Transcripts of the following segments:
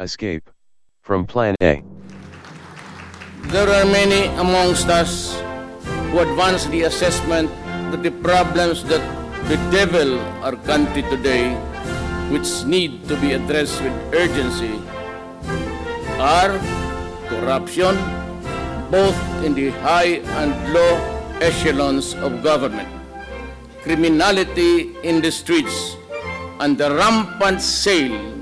Escape from Plan A. There are many amongst us who advance the assessment that the problems that bedevil our country today, which need to be addressed with urgency, are corruption, both in the high and low echelons of government, criminality in the streets, and the rampant sale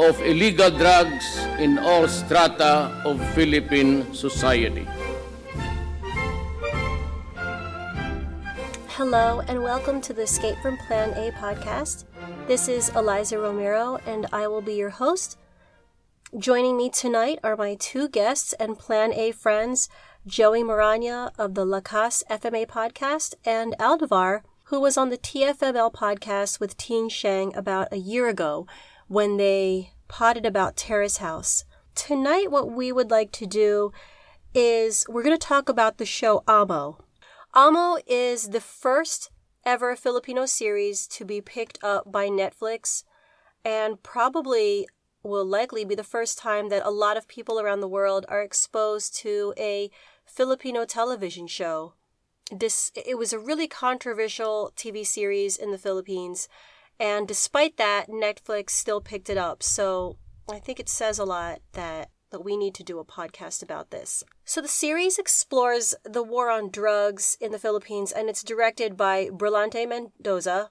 of illegal drugs in all strata of Philippine society. Hello, and welcome to the Escape from Plan A podcast. This is Eliza Romero, and I will be your host. Joining me tonight are my two guests and Plan A friends, Joey Maranya of the Lakas FMA podcast and Aldevar, who was on the TFML podcast with Teen Shang about a year ago when they potted about Terrace House. Tonight, what we would like to do is we're going to talk about the show Amo. Amo is the first ever Filipino series to be picked up by Netflix and probably will likely be the first time that a lot of people around the world are exposed to a Filipino television show this it was a really controversial TV series in the Philippines, and despite that, Netflix still picked it up. So I think it says a lot that that we need to do a podcast about this. So the series explores the war on drugs in the Philippines, and it's directed by Brillante Mendoza.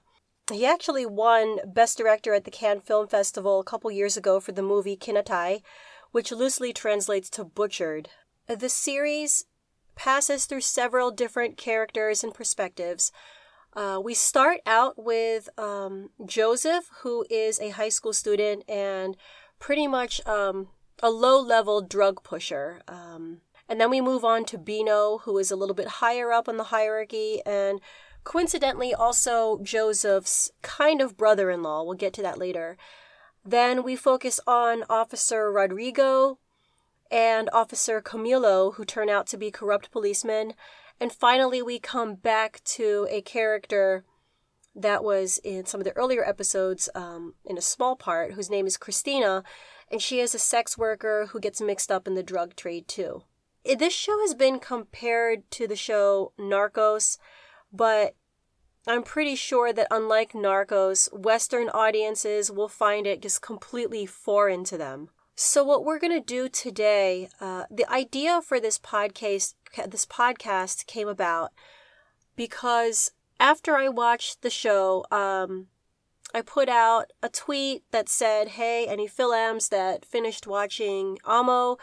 He actually won Best Director at the Cannes Film Festival a couple years ago for the movie Kinatay, which loosely translates to butchered. The series passes through several different characters and perspectives. Uh, we start out with um, Joseph, who is a high school student and pretty much um, a low level drug pusher. Um, and then we move on to Bino, who is a little bit higher up in the hierarchy, and coincidentally also Joseph's kind of brother in law. We'll get to that later. Then we focus on Officer Rodrigo, and Officer Camilo, who turn out to be corrupt policemen. And finally, we come back to a character that was in some of the earlier episodes um, in a small part, whose name is Christina, and she is a sex worker who gets mixed up in the drug trade too. This show has been compared to the show Narcos, but I'm pretty sure that unlike Narcos, Western audiences will find it just completely foreign to them. So, what we're going to do today, uh, the idea for this podcast, this podcast came about because after I watched the show, um, I put out a tweet that said, "Hey, any Philams that finished watching Amo,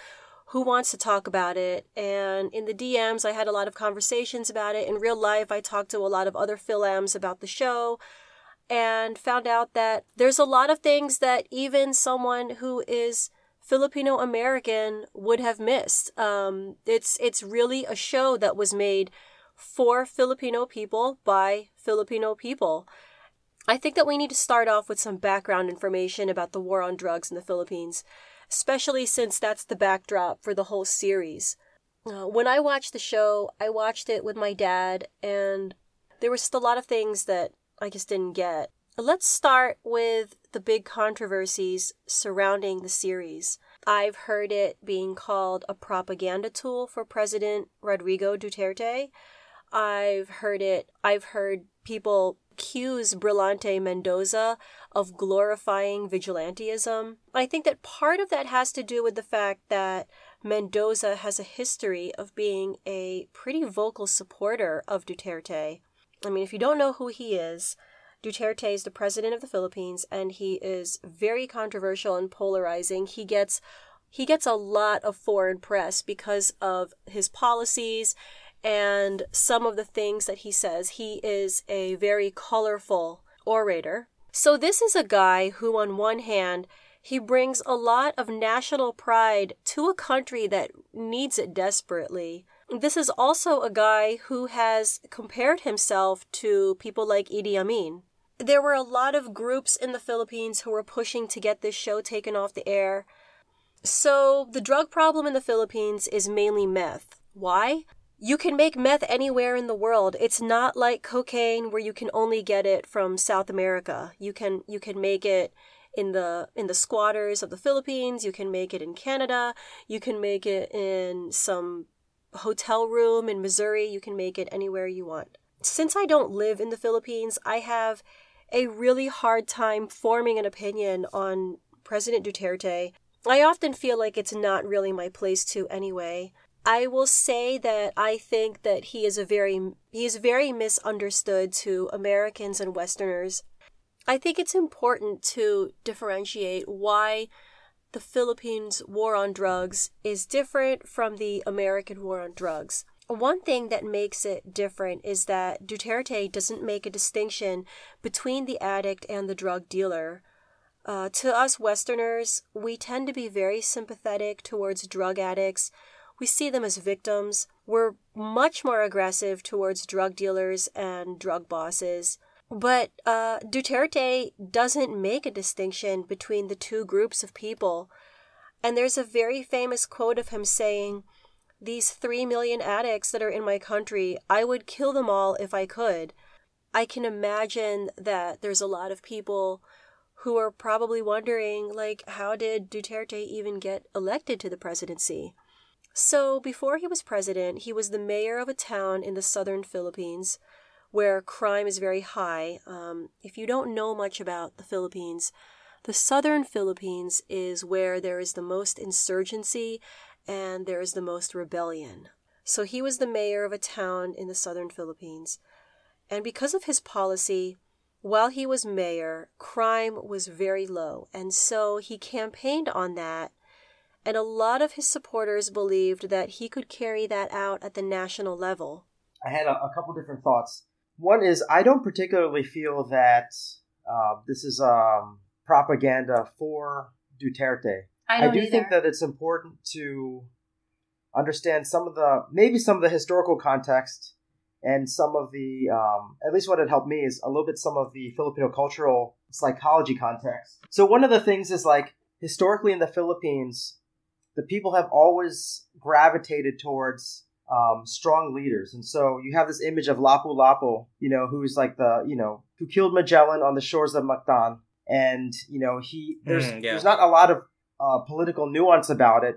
who wants to talk about it?" And in the DMs, I had a lot of conversations about it. In real life, I talked to a lot of other Philams about the show and found out that there's a lot of things that even someone who is Filipino American would have missed. Um, it's it's really a show that was made for Filipino people by Filipino people. I think that we need to start off with some background information about the war on drugs in the Philippines, especially since that's the backdrop for the whole series. Uh, when I watched the show, I watched it with my dad, and there was just a lot of things that I just didn't get. Let's start with the big controversies surrounding the series. I've heard it being called a propaganda tool for President Rodrigo Duterte. I've heard it, I've heard people accuse Brillante Mendoza of glorifying vigilantism. I think that part of that has to do with the fact that Mendoza has a history of being a pretty vocal supporter of Duterte. I mean, if you don't know who he is, Duterte is the president of the Philippines and he is very controversial and polarizing. He gets he gets a lot of foreign press because of his policies and some of the things that he says. He is a very colorful orator. So this is a guy who on one hand he brings a lot of national pride to a country that needs it desperately. This is also a guy who has compared himself to people like Idi Amin there were a lot of groups in the Philippines who were pushing to get this show taken off the air. So, the drug problem in the Philippines is mainly meth. Why? You can make meth anywhere in the world. It's not like cocaine where you can only get it from South America. You can you can make it in the in the squatters of the Philippines, you can make it in Canada, you can make it in some hotel room in Missouri, you can make it anywhere you want. Since I don't live in the Philippines, I have a really hard time forming an opinion on President Duterte. I often feel like it's not really my place to anyway. I will say that I think that he is a very he is very misunderstood to Americans and Westerners. I think it's important to differentiate why the Philippines war on drugs is different from the American war on drugs. One thing that makes it different is that Duterte doesn't make a distinction between the addict and the drug dealer. Uh, to us Westerners, we tend to be very sympathetic towards drug addicts we see them as victims. We're much more aggressive towards drug dealers and drug bosses. But uh, Duterte doesn't make a distinction between the two groups of people. And there's a very famous quote of him saying, These three million addicts that are in my country, I would kill them all if I could. I can imagine that there's a lot of people who are probably wondering, like, how did Duterte even get elected to the presidency? So, before he was president, he was the mayor of a town in the southern Philippines where crime is very high. Um, if you don't know much about the Philippines, the southern Philippines is where there is the most insurgency and there is the most rebellion. So, he was the mayor of a town in the southern Philippines. And because of his policy, while he was mayor, crime was very low. And so he campaigned on that and a lot of his supporters believed that he could carry that out at the national level. I had a, a couple different thoughts. One is I don't particularly feel that uh, this is um, propaganda for Duterte. I, I do either. think that it's important to understand some of the maybe some of the historical context and some of the um, at least what had helped me is a little bit some of the Filipino cultural psychology context. So one of the things is like historically in the Philippines, the people have always gravitated towards um, strong leaders. And so you have this image of Lapu-Lapu, you know, who's like the, you know, who killed Magellan on the shores of Mactan. And, you know, he, there's, Mm, yeah. there's not a lot of uh, political nuance about it.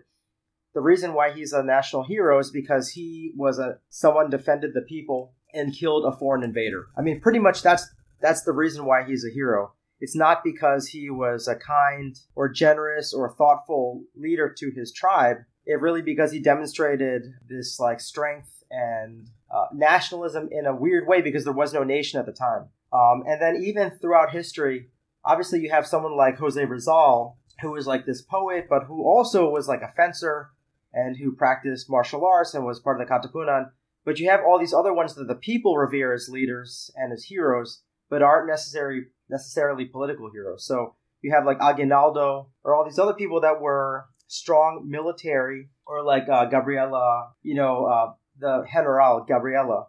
The reason why he's a national hero is because he was a, someone defended the people and killed a foreign invader. I mean, pretty much that's, that's the reason why he's a hero. It's not because he was a kind or generous or thoughtful leader to his tribe. It really because he demonstrated this like strength and uh, nationalism in a weird way because there was no nation at the time. Um, and then even throughout history, obviously you have someone like Jose Rizal who was like this poet, but who also was like a fencer and who practiced martial arts and was part of the Katipunan. But you have all these other ones that the people revere as leaders and as heroes, but aren't necessary necessarily political heroes. So you have like Aguinaldo or all these other people that were strong military, or like uh, Gabriela, you know, uh, the General Gabriela,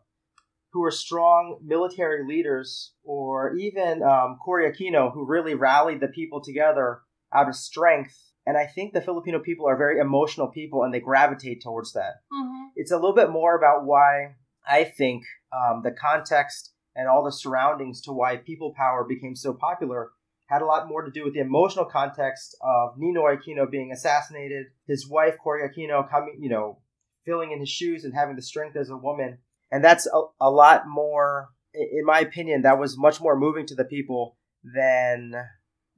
who were strong military leaders, or even um, Aquino, who really rallied the people together out of strength. And I think the Filipino people are very emotional people, and they gravitate towards that. Mm-hmm. It's a little bit more about why I think um, the context and all the surroundings to why people power became so popular had a lot more to do with the emotional context of Ninoy Aquino being assassinated, his wife Cory Aquino coming, you know, filling in his shoes and having the strength as a woman, and that's a, a lot more, in my opinion, that was much more moving to the people than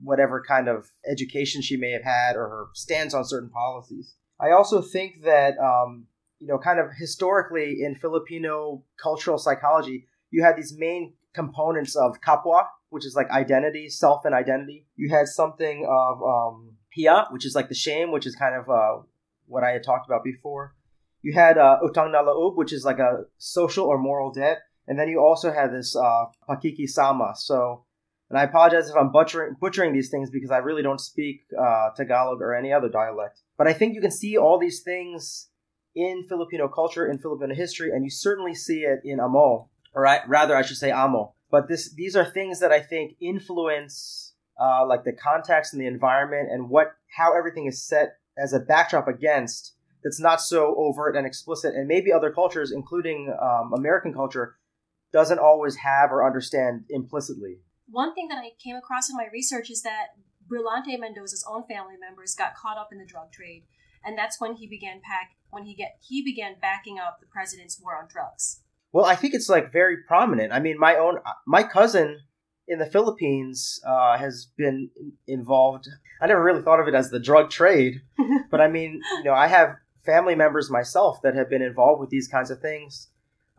whatever kind of education she may have had or her stance on certain policies. I also think that, um, you know, kind of historically in Filipino cultural psychology, you had these main components of kapwa, which is like identity, self and identity. You had something of um, which is like the shame, which is kind of uh, what I had talked about before. You had uh, utang na loob, which is like a social or moral debt, and then you also had this uh, pakikisama. So, and I apologize if I'm butchering butchering these things because I really don't speak uh, Tagalog or any other dialect. But I think you can see all these things in Filipino culture, in Filipino history, and you certainly see it in Amo, or I, rather, I should say Amo. But this, these are things that I think influence, uh, like the context and the environment, and what how everything is set as a backdrop against. That's not so overt and explicit, and maybe other cultures, including um, American culture, doesn't always have or understand implicitly. One thing that I came across in my research is that Brillante Mendoza's own family members got caught up in the drug trade, and that's when he began pack when he get he began backing up the president's war on drugs. Well, I think it's like very prominent. I mean, my own my cousin in the Philippines uh, has been involved. I never really thought of it as the drug trade, but I mean, you know, I have family members myself that have been involved with these kinds of things.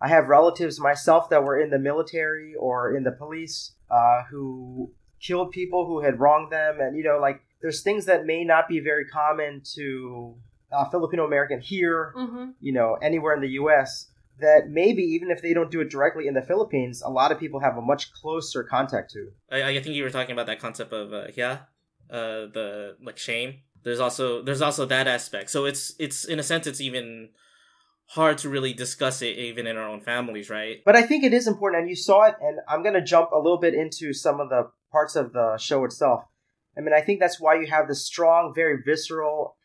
I have relatives myself that were in the military or in the police uh, who killed people who had wronged them, and you know, like there's things that may not be very common to uh, Filipino American here, Mm-hmm. you know, anywhere in the U.S. That maybe even if they don't do it directly in the Philippines, a lot of people have a much closer contact to. I, I think you were talking about that concept of uh, yeah, uh, the like shame. There's also there's also that aspect. So it's it's in a sense it's even hard to really discuss it even in our own families, right? But I think it is important, and you saw it, and I'm going to jump a little bit into some of the parts of the show itself. I mean, I think that's why you have this strong, very visceral,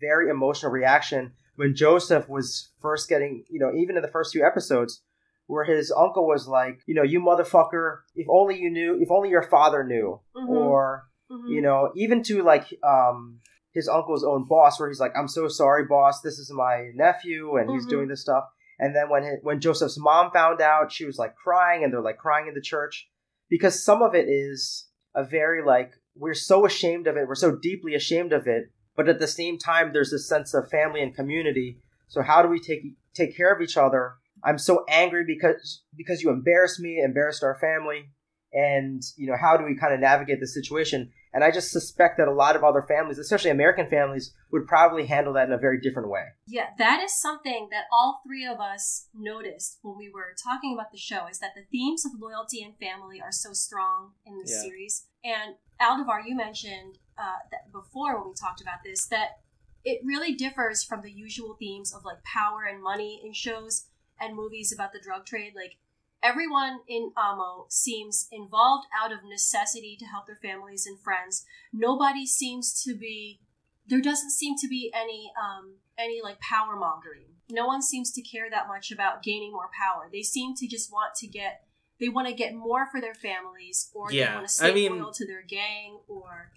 very emotional reaction when Joseph was first getting, you know, even in the first few episodes, where his uncle was like, you know, you motherfucker, if only you knew, if only your father knew, Mhm. or Mhm. you know, even to like um his uncle's own boss, where he's like, "I'm so sorry, boss. This is my nephew, and he's Mhm. doing this stuff." And then when when Joseph's mom found out, she was like crying, and they're like crying in the church because some of it is a very like we're so ashamed of it, we're so deeply ashamed of it, but at the same time, there's this sense of family and community. So how do we take take care of each other? I'm so angry because because you embarrassed me, embarrassed our family, and you know how do we kind of navigate the situation? And I just suspect that a lot of other families, especially American families, would probably handle that in a very different way. Yeah, that is something that all three of us noticed when we were talking about the show is that the themes of loyalty and family are so strong in this Yeah. series. And Aldevar, you mentioned uh, that before when we talked about this that it really differs from the usual themes of like power and money in shows and movies about the drug trade. Like everyone in Amo seems involved out of necessity to help their families and friends. Nobody seems to be there doesn't seem to be any um any like power mongering. No one seems to care that much about gaining more power. They seem to just want to get they want to get more for their families or they want to stay I mean- loyal to their gang or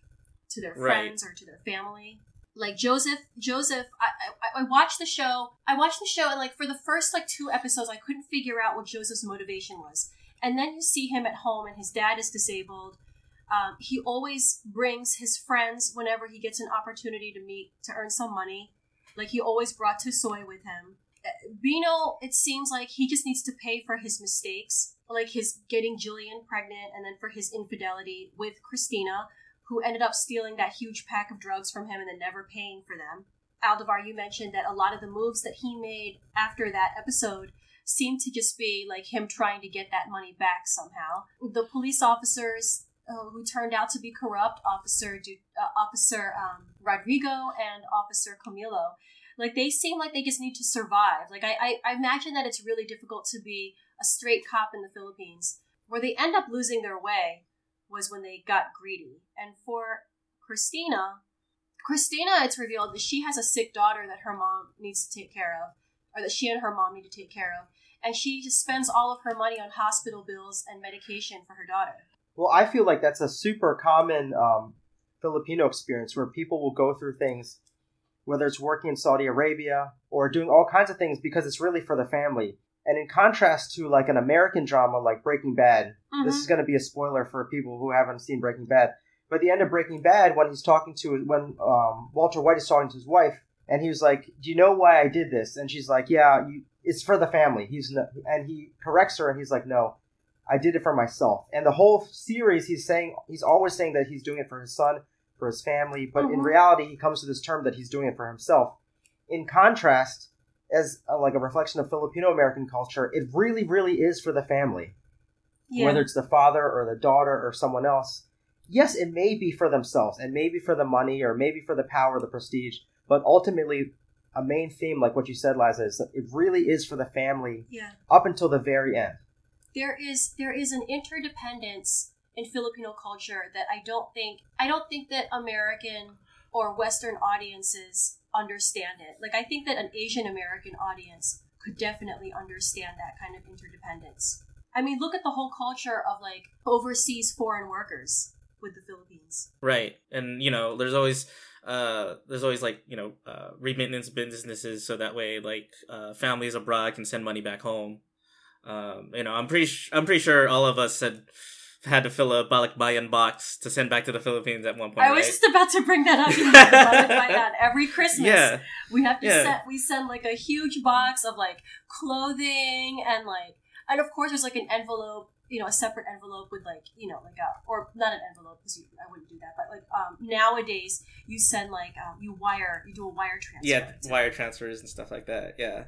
to their Right. friends or to their family. Like Joseph, Joseph, I, I I watched the show. I watched the show, and like for the first like two episodes, I couldn't figure out what Joseph's motivation was. And then you see him at home, and his dad is disabled. Um, he always brings his friends whenever he gets an opportunity to meet to earn some money. Like he always brought Tisoy with him. Uh, Bino, it seems like he just needs to pay for his mistakes, like his getting Jillian pregnant, and then for his infidelity with Christina, who ended up stealing that huge pack of drugs from him and then never paying for them. Aldevar, you mentioned that a lot of the moves that he made after that episode seemed to just be like him trying to get that money back somehow. The police officers uh, who turned out to be corrupt, Officer Du- uh, Officer um, Rodrigo and Officer Camilo, like they seem like they just need to survive. Like I, I, I imagine that it's really difficult to be a straight cop in the Philippines. Where they end up losing their way was when they got greedy. And for Christina, Christina, it's revealed that she has a sick daughter that her mom needs to take care of, or that she and her mom need to take care of. And she just spends all of her money on hospital bills and medication for her daughter. Well, I feel like that's a super common um, Filipino experience where people will go through things, whether it's working in Saudi Arabia or doing all kinds of things because it's really for the family. And in contrast to like an American drama like Breaking Bad, this Mhm. is going to be a spoiler for people who haven't seen Breaking Bad. But at the end of Breaking Bad, when he's talking to when um, Walter White is talking to his wife, and he was like, "Do you know why I did this?" And she's like, "Yeah, you, it's for the family." He's no, and he corrects her, and he's like, "No, I did it for myself." And the whole series, he's saying he's always saying that he's doing it for his son, for his family, but in Mhm. reality, he comes to this term that he's doing it for himself. In contrast, as a, like a reflection of Filipino American culture, it really, really is for the family Yeah. whether it's the father or the daughter or someone else. Yes, it may be for themselves and maybe for the money or maybe for the power, the prestige, but ultimately, a main theme, like what you said, Liza, is that it really is for the family yeah. up until the very end. there is there is an interdependence in Filipino culture that I don't think I don't think that American or Western audiences understand it. Like I think that an Asian American audience could definitely understand that kind of interdependence. I mean, look at the whole culture of like overseas foreign workers. with the Philippines. Right, and you know, there's always uh, there's always like you know uh, remittance businesses, so that way like uh, families abroad can send money back home. Um, you know, I'm pretty sh- I'm pretty sure all of us had had to fill a balikbayan box to send back to the Philippines at one point. I was right? just about to bring that up. You know. Every Christmas, yeah, we have to Yeah. send we send like a huge box of like clothing and like and of course there's like an envelope you know a separate envelope with like you know like a or not an envelope because i wouldn't do that but like um nowadays you send like um, you wire you do a wire transfer yeah, wire transfers and stuff like that. Yeah,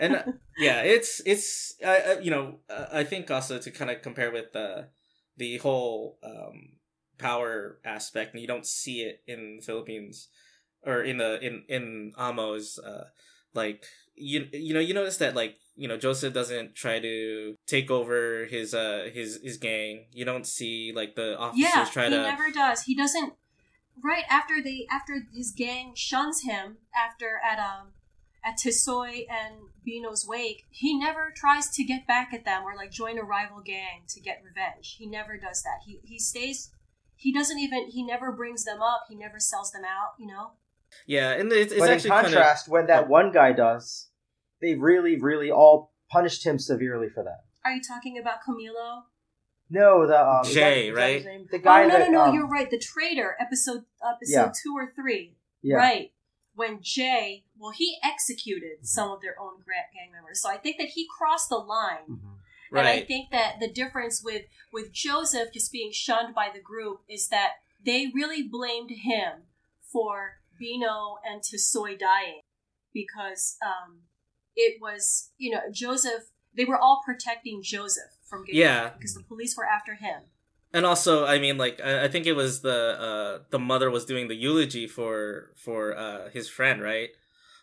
and uh, yeah, it's it's uh, you know uh, I think also to kind of compare with the the whole um, power aspect, and you don't see it in the Philippines or in the in in Amos. Uh, like you you know you notice that like you know Joseph doesn't try to take over his uh his his gang. You don't see like the officers yeah try he to never does he doesn't right after they after his gang shuns him after at um at Tisoy and Bino's wake, he never tries to get back at them or like join a rival gang to get revenge. He never does that. He he stays. He doesn't even. He never brings them up. He never sells them out. You know. yeah, and it's, it's but in actually kind of contrast, when that Oh. one guy does, they really, really all punished him severely for that. Are you talking about Camilo? No, the um, Jay, that right? The guy oh no that, no no! um, you're right. The traitor episode episode Yeah. two or three. yeah. Right. When Jay, well, he executed some of their own gang members. So I think that he crossed the line. Mhm. And I think that the difference with with Joseph just being shunned by the group is that they really blamed him for Bino and Tisoy dying because um, it was you know Joseph. They were all protecting Joseph from getting Yeah. because the police were after him. And also i mean like i, I think it was the uh the mother was doing the eulogy for for uh his friend right?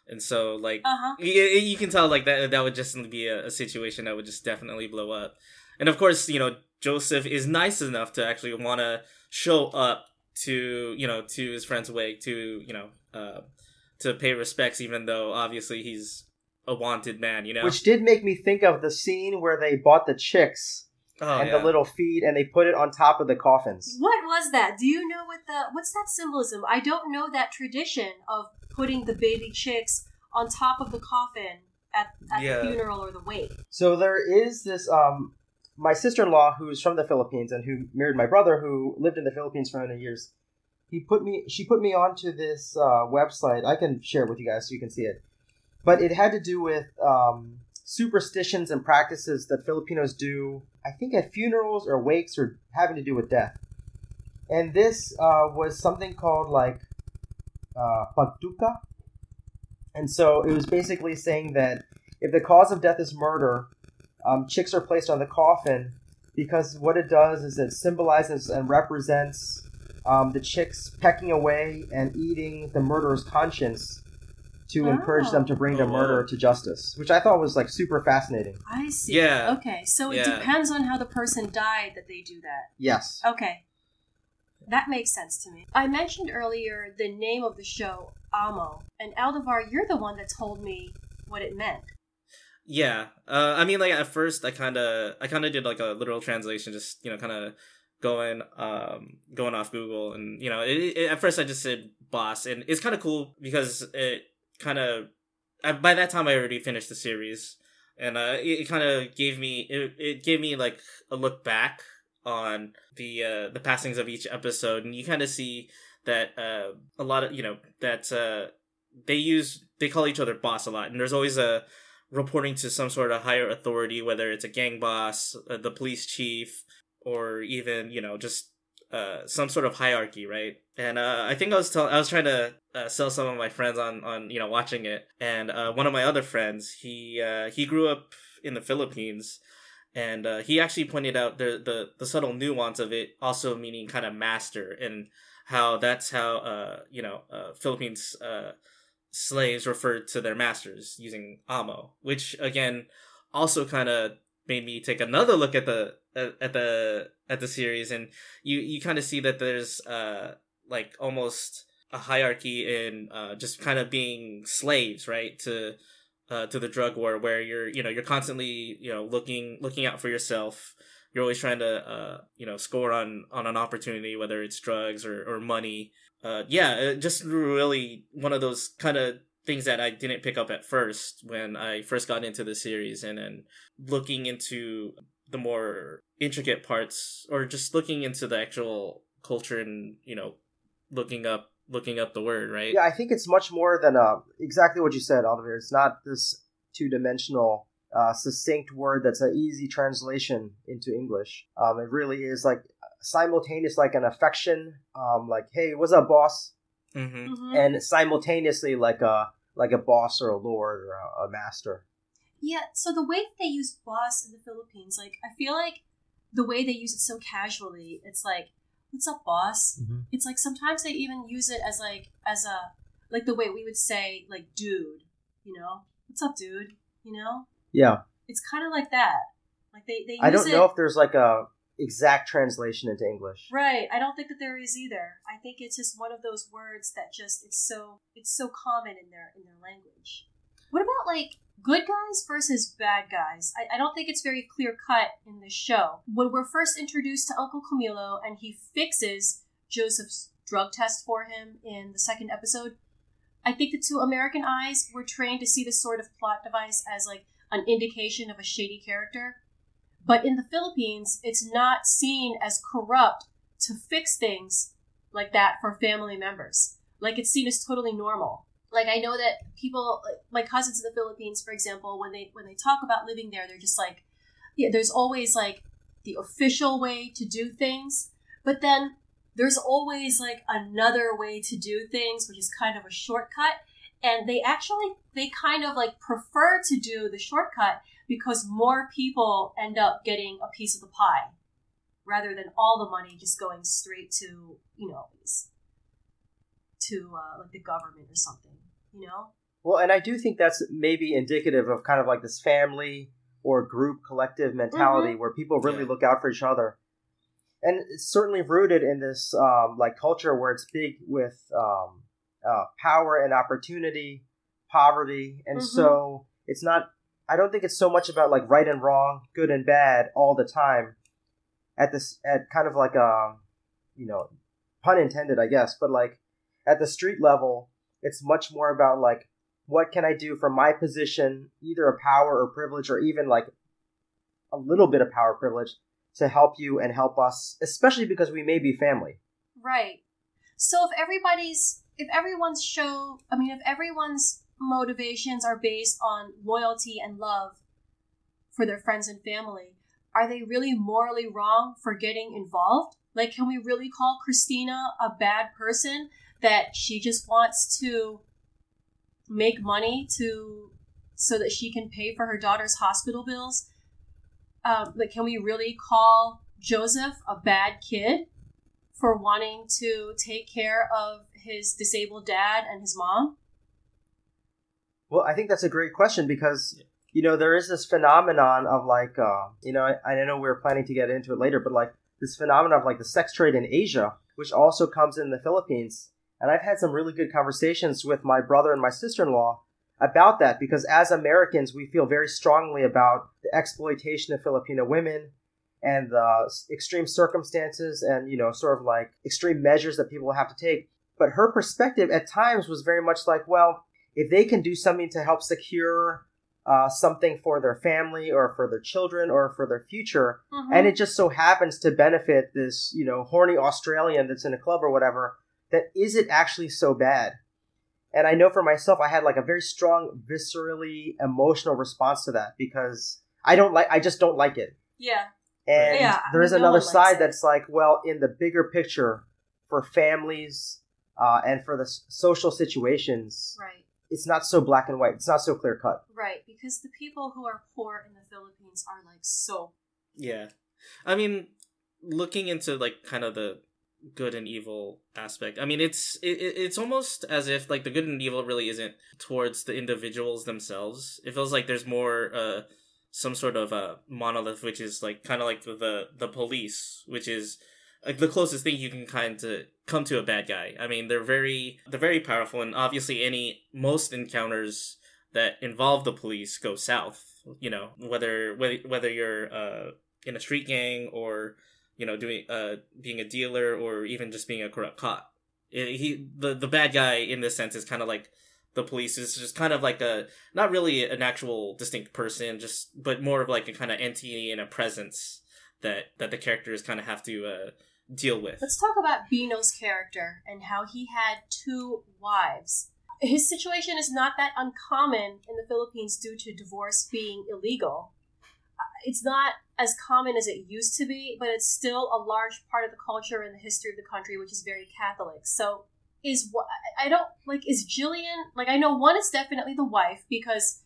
And so like Uh huh. you, you can tell like that that would just be a, a situation that would just definitely blow up. And of course you know joseph is nice enough to actually want to show up to you know to his friend's wake to you know uh to pay respects even though obviously he's a wanted man you know? Which did make me think of the scene where they bought the chicks oh, and yeah. the little feed and they put it on top of the coffins. What was that? Do you know what the what's that symbolism? I don't know that tradition of putting the baby chicks on top of the coffin at, at Yeah. the funeral or the wake. So there is this um my sister-in-law who's from the Philippines and who married my brother who lived in the Philippines for many years. He put me she put me onto this uh, website. I can share it with you guys so you can see it. But it had to do with um, superstitions and practices that Filipinos do, I think at funerals or wakes or having to do with death. And this uh, was something called like uh. And so it was basically saying that if the cause of death is murder, um, chicks are placed on the coffin because what it does is it symbolizes and represents um, the chicks pecking away and eating the murderer's conscience to Oh. encourage them to bring the murderer to justice, which I thought was like super fascinating. I see. Yeah. Okay, so it Yeah. depends on how the person died that they do that. Yes. Okay. That makes sense to me. I mentioned earlier the name of the show, Amo. And Aldevar, you're the one that told me what it meant. Yeah, uh, I mean, like at first, I kind of, I kind of did like a literal translation, just you know, kind of going, um, going off Google, and you know, it, it, at first I just said boss, and it's kind of cool because it kind of, by that time I already finished the series, and uh, it, it kind of gave me, it, it gave me like a look back on the uh, the passings of each episode, and you kind of see that uh, a lot of you know that uh, they use they call each other boss a lot, and there's always a reporting to some sort of higher authority, whether it's a gang boss, uh, the police chief, or even you know just uh, some sort of hierarchy, right? And uh, I think I was tell- I was trying to uh, sell some of my friends on on you know watching it, and uh, one of my other friends he uh, he grew up in the Philippines. And he actually pointed out the, the the subtle nuance of it, also meaning kind of master, and how that's how uh you know uh Philippines uh slaves referred to their masters using amo, which again also kind of made me take another look at the at, at the at the series, and you you kind of see that there's uh like almost a hierarchy in uh just kind of being slaves, right to uh to the drug war, where you're you know you're constantly you know looking looking out for yourself. You're always trying to uh you know score on on an opportunity whether it's drugs or or money. Uh yeah uh, just really one of those kind of things that I didn't pick up at first when I first got into the series and then looking into the more intricate parts or just looking into the actual culture and you know looking up looking up the word right Yeah, I think it's much more than uh, exactly what you said, Oliver. It's not this two dimensional, uh, succinct word that's an easy translation into English. Um, it really is like simultaneous, like an affection, um, like "Hey, what's up, boss?" mm-hmm. Mhm. and simultaneously like a like a boss or a lord or a, a master. Yeah, so the way that they use boss in the Philippines, like I feel like the way they use it so casually, it's like, "What's up, boss?" Mm-hmm. It's like sometimes they even use it as like as a like the way we would say like dude, you know, "What's up, dude?" You know, Yeah, it's kind of like that. Like they they use I don't it, know if there's like a exact translation into English. Right. I don't think that there is either. I think it's just one of those words that just it's so it's so common in their in their language. What about like good guys versus bad guys? I, I don't think it's very clear cut in this show. When we're first introduced to Uncle Camilo and he fixes Joseph's drug test for him in the second episode, I think that to American eyes, we're trained to see this sort of plot device as like an indication of a shady character. But in the Philippines, it's not seen as corrupt to fix things like that for family members. Like it's seen as totally normal. Like I know that people, my cousins in the Philippines, for example, when they when they talk about living there, they're just like, yeah, there's always like the official way to do things, but then there's always like another way to do things, which is kind of a shortcut. And they actually they kind of like prefer to do the shortcut because more people end up getting a piece of the pie rather than all the money just going straight to you know to uh, like the government or something you know Well, and I do think that's maybe indicative of kind of like this family or group collective mentality where people really Yeah. look out for each other. And it's certainly rooted in this um, like culture where it's big with um, uh, power and opportunity, poverty, and Mhm. so it's not. I don't think it's so much about like right and wrong, good and bad all the time. At this, at kind of like a, you know, pun intended, I guess, but like at the street level, it's much more about like what can I do from my position, either a power or privilege, or even like a little bit of power privilege to help you and help us, especially because we may be family. right so if everybody's if everyone's show i mean if everyone's motivations are based on loyalty and love for their friends and family are they really morally wrong for getting involved like can we really call christina a bad person that she just wants to make money to so that she can pay for her daughter's hospital bills. Um, like can we really call joseph a bad kid for wanting to take care of his disabled dad and his mom? Well, I think that's a great question because you know there is this phenomenon of like uh, you know I, I know we are planning to get into it later, but like this phenomenon of like the sex trade in Asia, which also comes in the Philippines, and I've had some really good conversations with my brother and my sister in law about that because as Americans we feel very strongly about the exploitation of Filipino women and the extreme circumstances and you know sort of like extreme measures that people have to take. But her perspective at times was very much like, well, if they can do something to help secure uh, something for their family or for their children or for their future, and it just so happens to benefit this, you know, horny Australian that's in a club or whatever, that is it actually so bad? And I know for myself, I had like a very strong, viscerally emotional response to that because I don't like, I just don't like it. yeah And Yeah, there is no another one side it. that's like, well, in the bigger picture, for families uh, and for the s- social situations, right it's not so black and white. It's not so clear cut. right because the people who are poor in the philippines are like so Yeah. I mean, looking into like kind of the good and evil aspect. I mean, it's it, it- it's almost as if like the good and evil really isn't towards the individuals themselves. It feels like there's more uh some sort of uh monolith which is like kind of like the, the the police, which is like the closest thing you can kind of come to a bad guy. I mean, they're very they're very powerful and obviously any most encounters that involve the police go south, you know, whether whether whether you're uh in a street gang or you know doing uh being a dealer or even just being a corrupt cop. He the the bad guy in this sense is kind of like the police is just kind of like a not really an actual distinct person, just but more of like a kind of entity and a presence that that the characters kind of have to uh, deal with. Let's talk about Bino's character and how he had two wives. His situation is not that uncommon in the Philippines due to divorce being illegal. It's not as common as it used to be, but it's still a large part of the culture and the history of the country, which is very Catholic. So, is what I don't like. Is Jillian like? I know one is definitely the wife because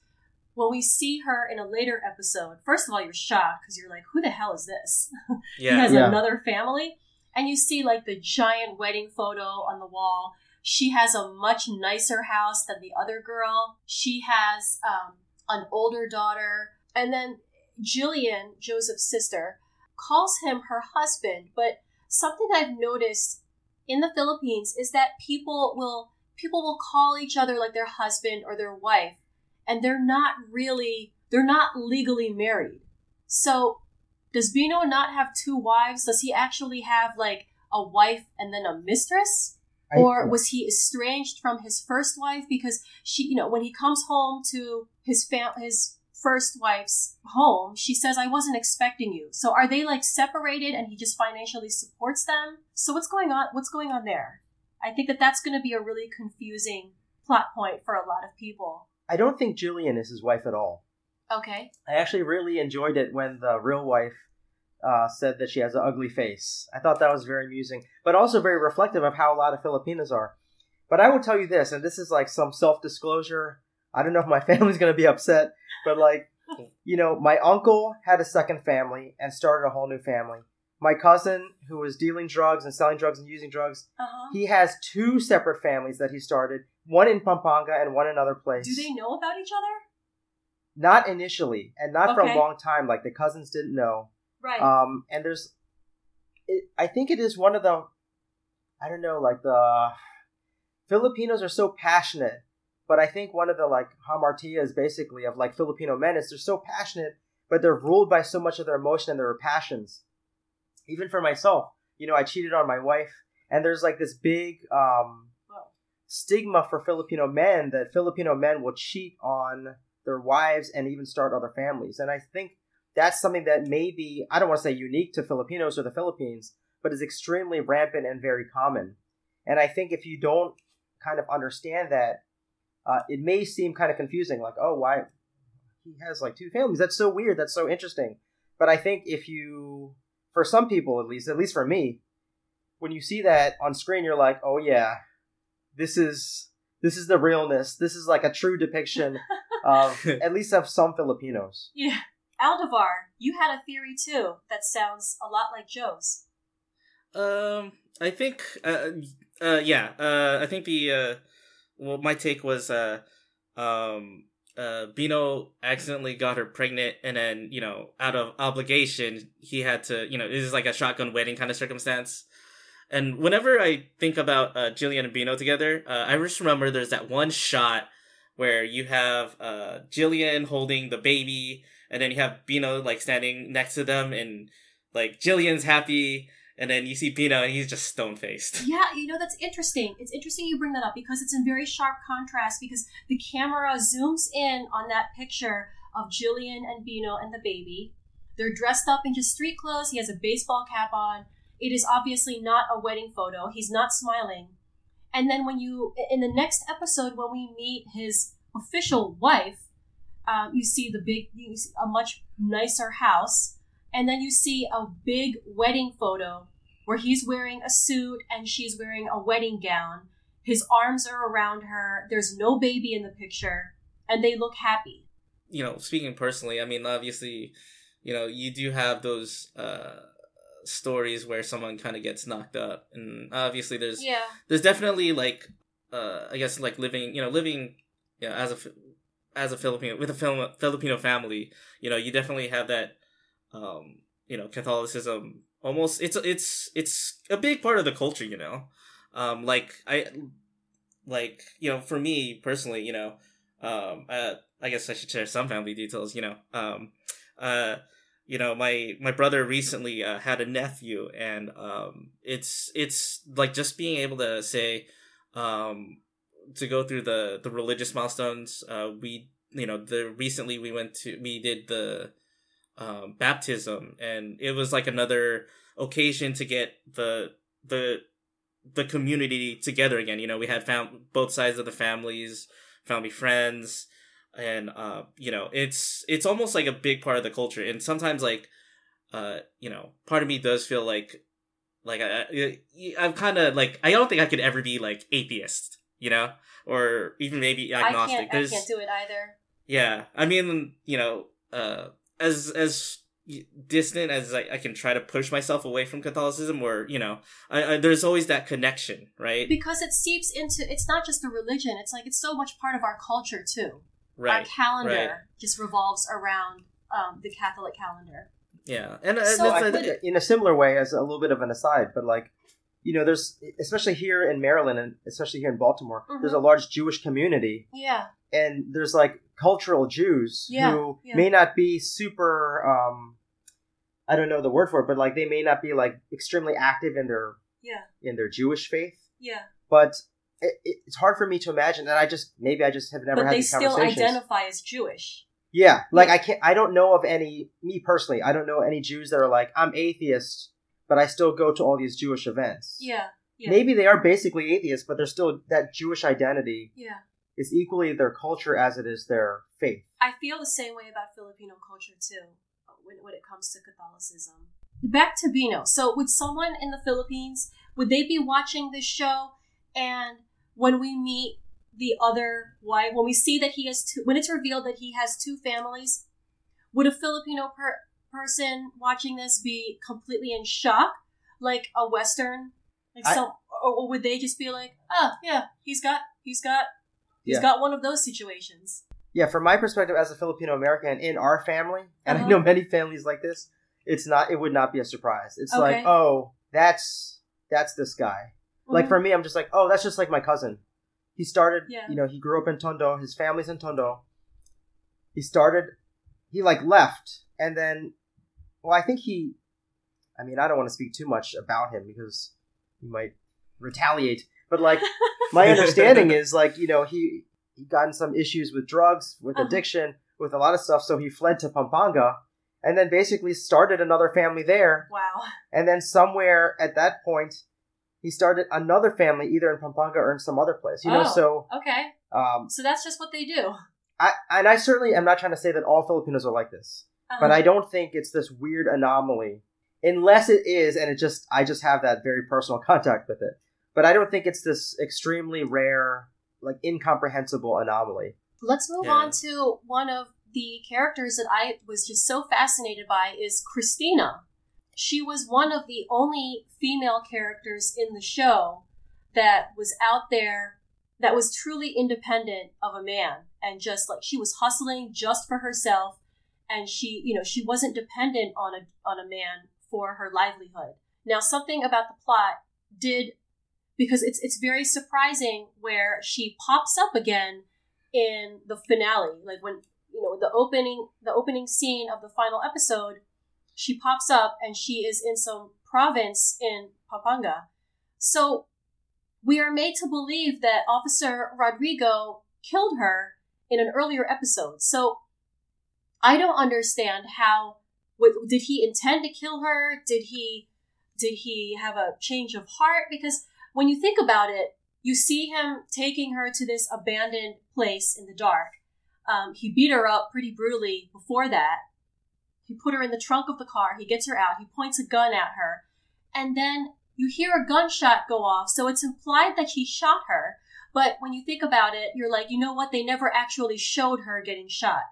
when we see her in a later episode, first of all, you're shocked because you're like, "Who the hell is this?" he has Yeah. another family and you see like the giant wedding photo on the wall she has a much nicer house than the other girl she has um, an older daughter and then jillian joseph's sister calls him her husband but something i've noticed in the philippines is that people will people will call each other like their husband or their wife and they're not really they're not legally married so does Bino not have two wives? Does he actually have like a wife and then a mistress? Or was he estranged from his first wife because she, you know, when he comes home to his fam- his first wife's home, she says, "I wasn't expecting you." So are they like separated and he just financially supports them? So what's going on? What's going on there? I think that that's going to be a really confusing plot point for a lot of people. I don't think Jillian is his wife at all. Okay. I actually really enjoyed it when the real wife uh, said that she has an ugly face. I thought that was very amusing, but also very reflective of how a lot of Filipinos are. But I will tell you this, and this is like some self disclosure. I don't know if my family's going to be upset, but like, you know, my uncle had a second family and started a whole new family. My cousin, who was dealing drugs and selling drugs and using drugs, Uh huh. he has two separate families that he started, one in Pampanga and one in another place. Do they know about each other? Not initially, and not for a long time. Like the cousins didn't know. Right. Um, and there's, it, I think it is one of the, I don't know, like the Filipinos are so passionate, but I think one of the like hamartias basically of like Filipino men is they're so passionate, but they're ruled by so much of their emotion and their passions. Even for myself, you know, I cheated on my wife, and there's like this big um, stigma for Filipino men that Filipino men will cheat on their wives and even start other families. And I think that's something that may be, I don't want to say unique to Filipinos or the Philippines, but is extremely rampant and very common. And I think if you don't kind of understand that, uh, it may seem kind of confusing, like, oh, why? He has like two families. That's so weird. That's so interesting. But I think if you, for some people at least, at least for me, when you see that on screen, you're like, oh yeah, this is this is the realness. This is like a true depiction of at least of some Filipinos. yeah. Aldevar, you had a theory too that sounds a lot like Joe's. Um, I think, uh, uh, yeah, uh, I think the, uh, well, my take was, uh, um, uh, Bino accidentally got her pregnant, and then, you know, out of obligation, he had to, you know, this is like a shotgun wedding kind of circumstance. And whenever I think about uh, Jillian and Bino together, uh, I just remember there's that one shot where you have uh, Jillian holding the baby, and then you have Bino like standing next to them, and like Jillian's happy, and then you see Bino, and he's just stone faced. Yeah, you know that's interesting. It's interesting you bring that up because it's in very sharp contrast because the camera zooms in on that picture of Jillian and Bino and the baby. They're dressed up in just street clothes. He has a baseball cap on. It is obviously not a wedding photo. He's not smiling. And then when you in the next episode when we meet his official wife, um, you see the big, you see a much nicer house, and then you see a big wedding photo where he's wearing a suit and she's wearing a wedding gown. His arms are around her. There's no baby in the picture, and they look happy. You know, speaking personally, I mean, obviously, you know, you do have those uh, stories where someone kind of gets knocked up, and obviously, there's Yeah. there's definitely like uh I guess like living you know living you know as a as a Filipino with a Fil- Filipino family you know you definitely have that um you know Catholicism almost it's it's it's a big part of the culture you know? Um like I like you know for me personally you know um uh, I guess I should share some family details you know? Um uh you know my my brother recently uh, had a nephew and um it's it's like just being able to say um to go through the the religious milestones uh we you know the recently we went to we did the um baptism. And it was like another occasion to get the the the community together again. You know we had found both sides of the families family friends. And uh you know it's it's almost like a big part of the culture. And sometimes like uh you know part of me does feel like like i, I i'm kind of like i don't think i could ever be like atheist you know? Or even maybe I agnostic can't. I can't do it either. yeah. I mean you know uh as as distant as I, I can try to push myself away from catholicism or you know I, I there's always that connection right Because it seeps into. It's not just a religion. It's like it's so much part of our culture too. Our right calendar right. just revolves around um, the Catholic calendar. yeah and uh, So that's- I think in a similar way as a little bit of an aside, but like, you know, there's especially here in Maryland and especially here in Baltimore, Mhm. there's a large Jewish community, Yeah. and there's like cultural Jews Yeah, who yeah. may not be super. um I don't know the word for it, but like they may not be like extremely active in their Yeah. in their Jewish faith, Yeah. but it, it, it's hard for me to imagine that. I just maybe I just have never but had they these still conversations. identify as Jewish. Yeah, like. I can't. I don't know of any. Me personally, I don't know any Jews that are like I'm atheist, but I still go to all these Jewish events. Yeah. Yeah. Maybe they are basically atheists, but they're still that Jewish identity Yeah. Is equally their culture as it is their faith. I feel the same way about Filipino culture too, when, when it comes to Catholicism. Back to Bino. So, would someone in the Philippines would they be watching this show? And when we meet the other wife, when we see that he has two, when it's revealed that he has two families, would a Filipino per- person watching this be completely in shock, like a Western? Like I- some, or, or would they just be like, "Oh, yeah, he's got, he's got, he's Yeah. got one of those situations." Yeah, from my perspective as a Filipino American in our family, and I Uh-huh. know many families like this, it's not. It would not be a surprise. It's like, oh, that's that's this guy. Like Mhm. for me, I'm just like, oh, that's just like my cousin. He started, Yeah. you know, he grew up in Tondo. His family's in Tondo. He started, he like left, and then, well, I think he, I mean, I don't want to speak too much about him because he might retaliate. But like, my understanding is like, you know, he he got in some issues with drugs, with Uh-huh. addiction, with a lot of stuff. So he fled to Pampanga, and then basically started another family there. wow. And then somewhere at that point, he started another family either in Pampanga or in some other place. You know, Oh. so Okay, um, so that's just what they do. I and I certainly am not trying to say that all Filipinos are like this, Uh-huh. but I don't think it's this weird anomaly, unless it is, and it just I just have that very personal contact with it. But I don't think it's this extremely rare, like incomprehensible anomaly. Let's move Yeah. on to one of the characters that I was just so fascinated by is Christina. She was one of the only female characters in the show that was out there that was truly independent of a man and just like she was hustling just for herself and she you know she wasn't dependent on a on a man for her livelihood now something about the plot did because it's it's very surprising where she pops up again in the finale. Like when you know the opening the opening scene of the final episode she pops up and she is in some province in Pampanga so we are made to believe that officer Rodrigo killed her in an earlier episode. So I don't understand how did he intend to kill her? Did he did he have a change of heart? Because when you think about it you see him taking her to this abandoned place in the dark. Um, he beat her up pretty brutally before that. He put her in the trunk of the car. He gets her out. He points a gun at her. And then you hear a gunshot go off. So it's implied that he shot her. But when you think about it, you're like, you know what? They never actually showed her getting shot.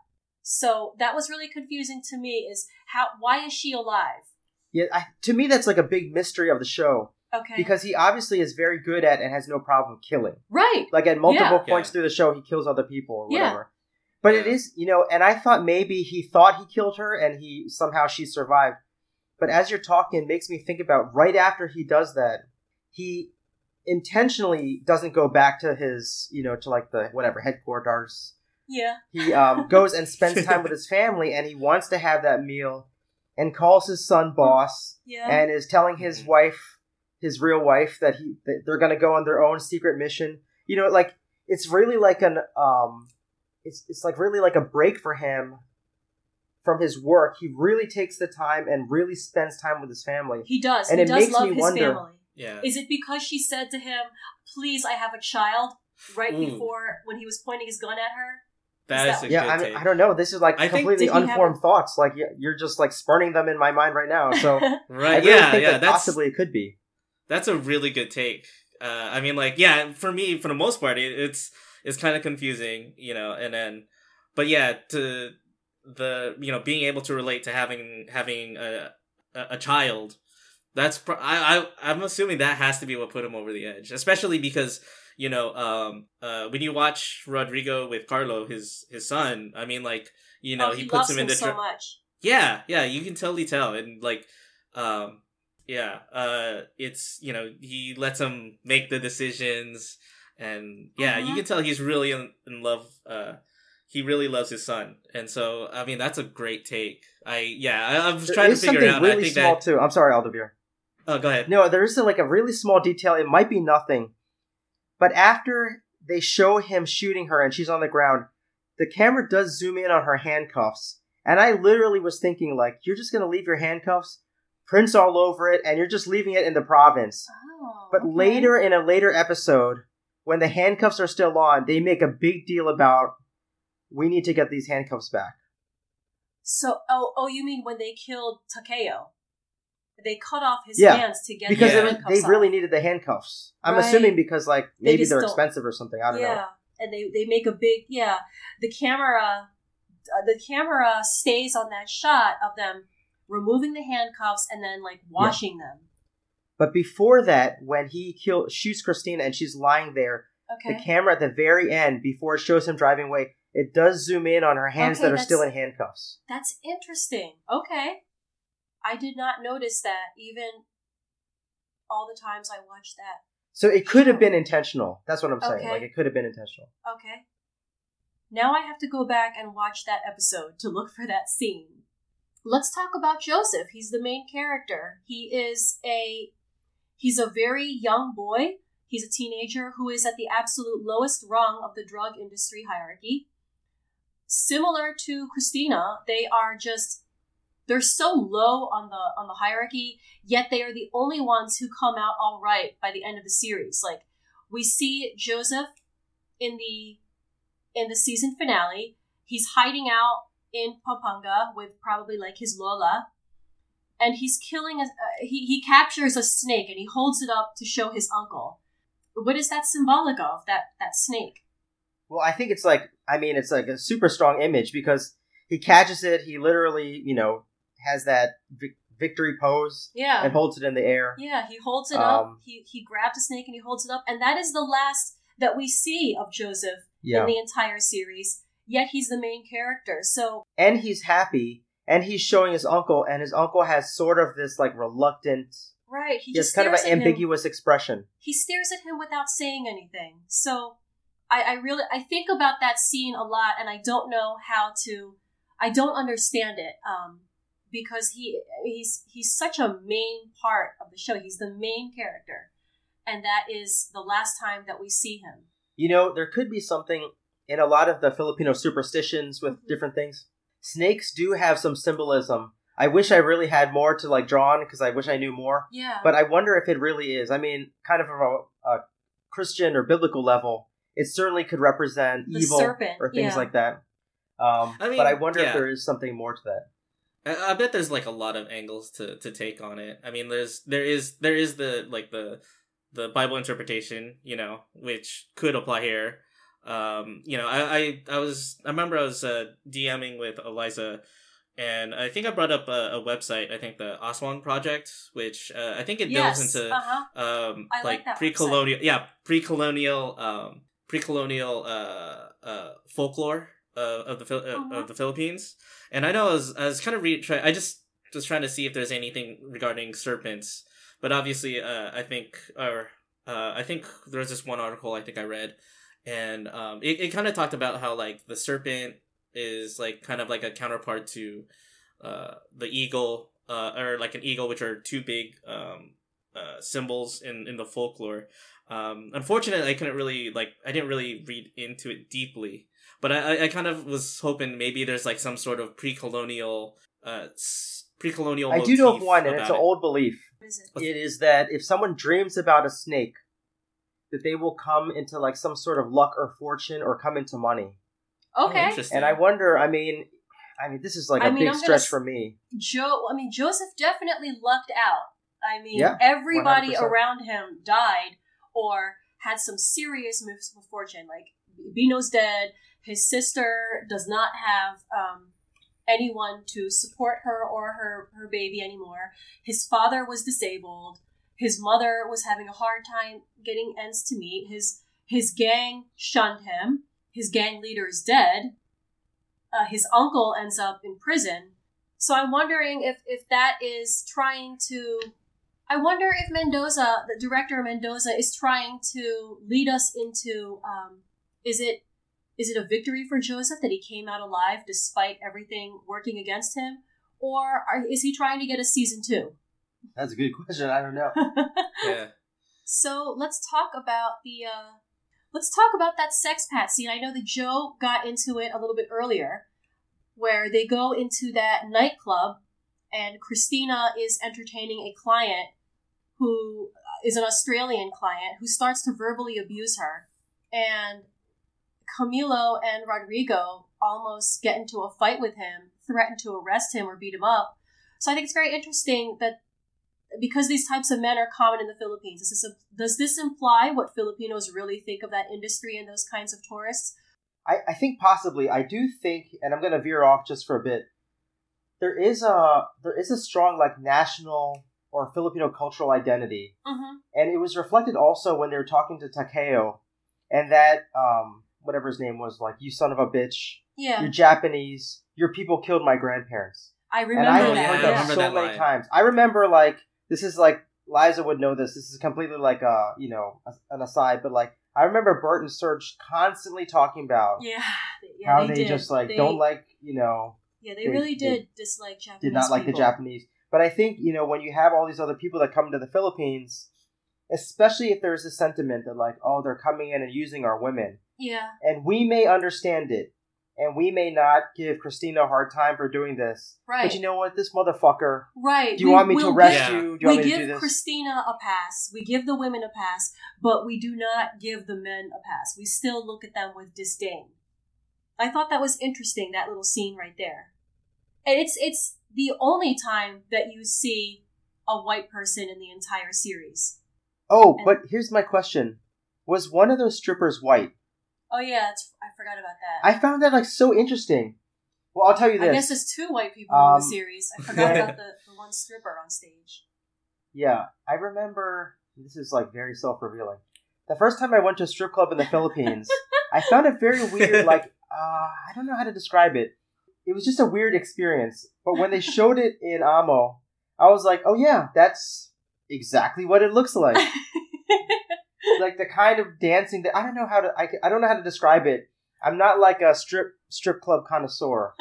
So that was really confusing to me is how, why is she alive? Yeah, I, to me that's like a big mystery of the show Okay. because he obviously is very good at and has no problem killing. right. Like at multiple Yeah. points Yeah. through the show, he kills other people or whatever. Yeah. whatever. But it Yeah. is, you know, and I thought maybe he thought he killed her and he somehow she survived. But as you're talking, it makes me think about right after he does that, he intentionally doesn't go back to his, you know, to like the whatever headquarters. Yeah. He um, goes and spends time with his family, and he wants to have that meal. and calls his son boss Yeah. and is telling his Mhm. wife, his real wife, that he that they're gonna go on their own secret mission. You know, like it's really like an um, it's it's like really like a break for him from his work. He really takes the time and really spends time with his family. he does. and he it does makes love me his wonder- family. Yeah. Is it because she said to him, "Please, I have a child," right Ooh. before when he was pointing his gun at her? That Is is that- Yeah, good I, take. mean, I don't know. This is like I completely Did he have unformed thoughts. Like you're just like spurning them in my mind right now. So I right. really yeah. think Yeah. that That's possibly it could be. That's a really good take. Uh, I mean, like, yeah, for me, for the most part, it, it's it's kind of confusing, you know, and then, but yeah, to the you know being able to relate to having having a a, a child, that's pro- I I I'm assuming that has to be what put him over the edge, especially because you know um uh when you watch Rodrigo with Carlo, his his son, I mean, like you know oh, he, he, puts loves him in him the so much. yeah, yeah, you can totally tell, and like, um, yeah, uh, it's you know he lets him make the decisions, and yeah, you Mhm. can tell he's really in, in love. Uh, he really loves his son, and so I mean that's a great take. I yeah, I, I was There trying to figure something out. really I think small that. too. I'm sorry, Aldevar. Oh, go ahead. No, there is like a really small detail. It might be nothing, but after they show him shooting her and she's on the ground, the camera does zoom in on her handcuffs, and I literally was thinking like, you're just gonna leave your handcuffs, prints all over it, and you're just leaving it in the province. Oh, But okay. later in a later episode, when the handcuffs are still on, they make a big deal about we need to get these handcuffs back. So, oh, oh, you mean when they killed Takeo? They cut off his Yeah, hands to get Because the Yeah. they, handcuffs they really needed the handcuffs. I'm Right. assuming because like maybe just they're don't- expensive or something. I don't know. yeah, know. and they they make a big yeah. The camera, uh, the camera stays on that shot of them removing the handcuffs and then like washing them. But before that, when he kill shoots Christina and she's lying there, Okay. the camera at the very end, before it shows him driving away, it does zoom in on her hands Okay, that are still in handcuffs. That's interesting. Okay. I did not notice that even all the times I watched that. So it could have been intentional. That's what I'm saying. Okay. Like it could have been intentional. Okay. Now I have to go back and watch that episode to look for that scene. Let's talk about Joseph. He's the main character. He is a he's a very young boy. He's a teenager who is at the absolute lowest rung of the drug industry hierarchy. Similar to Christina, they are just they're so low on the on the hierarchy, yet they are the only ones who come out all right by the end of the series. Like we see Joseph in the in the season finale. He's hiding out in Pampanga with probably like his Lola, and he's killing a. Uh, he he captures a snake and he holds it up to show his uncle. What is that symbolic of? That that snake? Well, I think it's like I mean it's like a super strong image because he catches it. He literally, you know, has that vic- victory pose Yeah, and holds it in the air. yeah. He holds it up. Um, He he grabs a snake and he holds it up, and that is the last that we see of Joseph Yeah. in the entire series. Yet he's the main character. So and he's happy and he's showing his uncle and his uncle has sort of this like reluctant right, he just kind of an at him. ambiguous expression he stares at him without saying anything. So I, I really I think about that scene a lot, and I don't know how to. I don't understand it um, because he he's he's such a main part of the show. He's the main character, and that is the last time that we see him. you know there could be something in a lot of the filipino superstitions with different things snakes do have some symbolism i wish i really had more to like draw on because i wish i knew more Yeah, but i wonder if it really is i mean kind of from a, a christian or biblical level it certainly could represent The evil serpent, or things yeah. like that um, I mean, but i wonder yeah. if there is something more to that I, I bet there's like a lot of angles to to take on it. I mean, there's there is there is the like the the Bible interpretation, you know, which could apply here. Um, you know, I I, I was I remember I was uh, DMing with Eliza, and I think I brought up a, a website. I think the Aswang Project, which uh, I think it delves yes, into uh huh. um I like like, pre-colonial yeah pre-colonial um pre-colonial uh uh folklore of the uh, Mhm. of the Philippines and I know I was I was kind of re- try- I just was trying to see if there's anything regarding serpents but obviously uh I think or uh I think there was this one article I think I read and um it, it kind of talked about how like the serpent is like kind of like a counterpart to uh, the eagle, uh, or like an eagle, which are two big um, uh, symbols in in the folklore. Um, unfortunately, I couldn't really like I didn't really read into it deeply, but I I- I kind of was hoping maybe there's like some sort of pre-colonial uh s- pre-colonial. I do know of one, and it's an it. old belief. What is it? It is that if someone dreams about a snake, that they will come into like some sort of luck or fortune or come into money. Okay. interesting. And I wonder, I mean, I mean, this is like a I mean, big I'm stretch s- for me. Joe, I mean, Joseph definitely lucked out. I mean, Yeah, everybody 100%. around him died or had some serious moves of fortune. Like, Bino's dead. His sister does not have um, anyone to support her or her, her baby anymore. His father was disabled. His mother was having a hard time getting ends to meet. His his gang shunned him. His gang leader is dead. Uh, his uncle ends up in prison. So I'm wondering if if that is trying to. I wonder if Mendoza, the director Mendoza, is trying to lead us into. Um, is it is it a victory for Joseph that he came out alive despite everything working against him, or are, is he trying to get a season two? That's a good question. I don't know. yeah. So let's talk about the uh let's talk about that sex pat scene. I know that Joe got into it a little bit earlier, where they go into that nightclub and Christina is entertaining a client who is an Australian client who starts to verbally abuse her. And Camilo and Rodrigo almost get into a fight with him, threaten to arrest him or beat him up. So I think it's very interesting that because these types of men are common in the Philippines, does this, does this imply what Filipinos really think of that industry and those kinds of tourists? I, I think possibly. I do think, and I'm going to veer off just for a bit. There is a there is a strong like national or Filipino cultural identity, Mm-hmm. and it was reflected also when they were talking to Takeo, and that um whatever his name was like you son of a bitch, Yeah, you're Japanese, your people killed my grandparents, I and remember I Oh, that. heard I that remember so that many line. times. I remember like this is like Liza would know this. This is completely like a you know an aside, but like I remember Bert and Serge constantly talking about Yeah, yeah, how they, they, just like They- don't like you know Yeah, they, they- really did dislike Japanese. did not like the. Japanese. But I think you know when you have all these other people that come to the Philippines, especially if there's a sentiment that like oh they're coming in and using our women, Yeah, and we may understand it, and we may not give Christina a hard time for doing this. right. But you know what, this motherfucker. right. Do you We- want me to we'll arrest give- you? Do you we want me to give? Christina a pass. We give the women a pass, but we do not give the men a pass. We still look at them with disdain. I thought that was interesting. That little scene right there, and it's it's the only time that you see a white person in the entire series. Oh, And- but here's my question: Was one of those strippers white? Oh yeah, that's, I forgot about that. I found that like so interesting. Well, I'll tell you I this. guess there's two white people in Um, the series. I forgot about the, the one stripper on stage. Yeah, I remember. This is like very self revealing. The first time I went to a strip club in the Philippines, I found it very weird. Like, uh, I don't know how to describe it. It was just a weird experience. But when they showed it in Amo, I was like, oh yeah, that's exactly what it looks like. like the kind of dancing that I don't know how to. I, I don't know how to describe it. I'm not like a strip strip club connoisseur.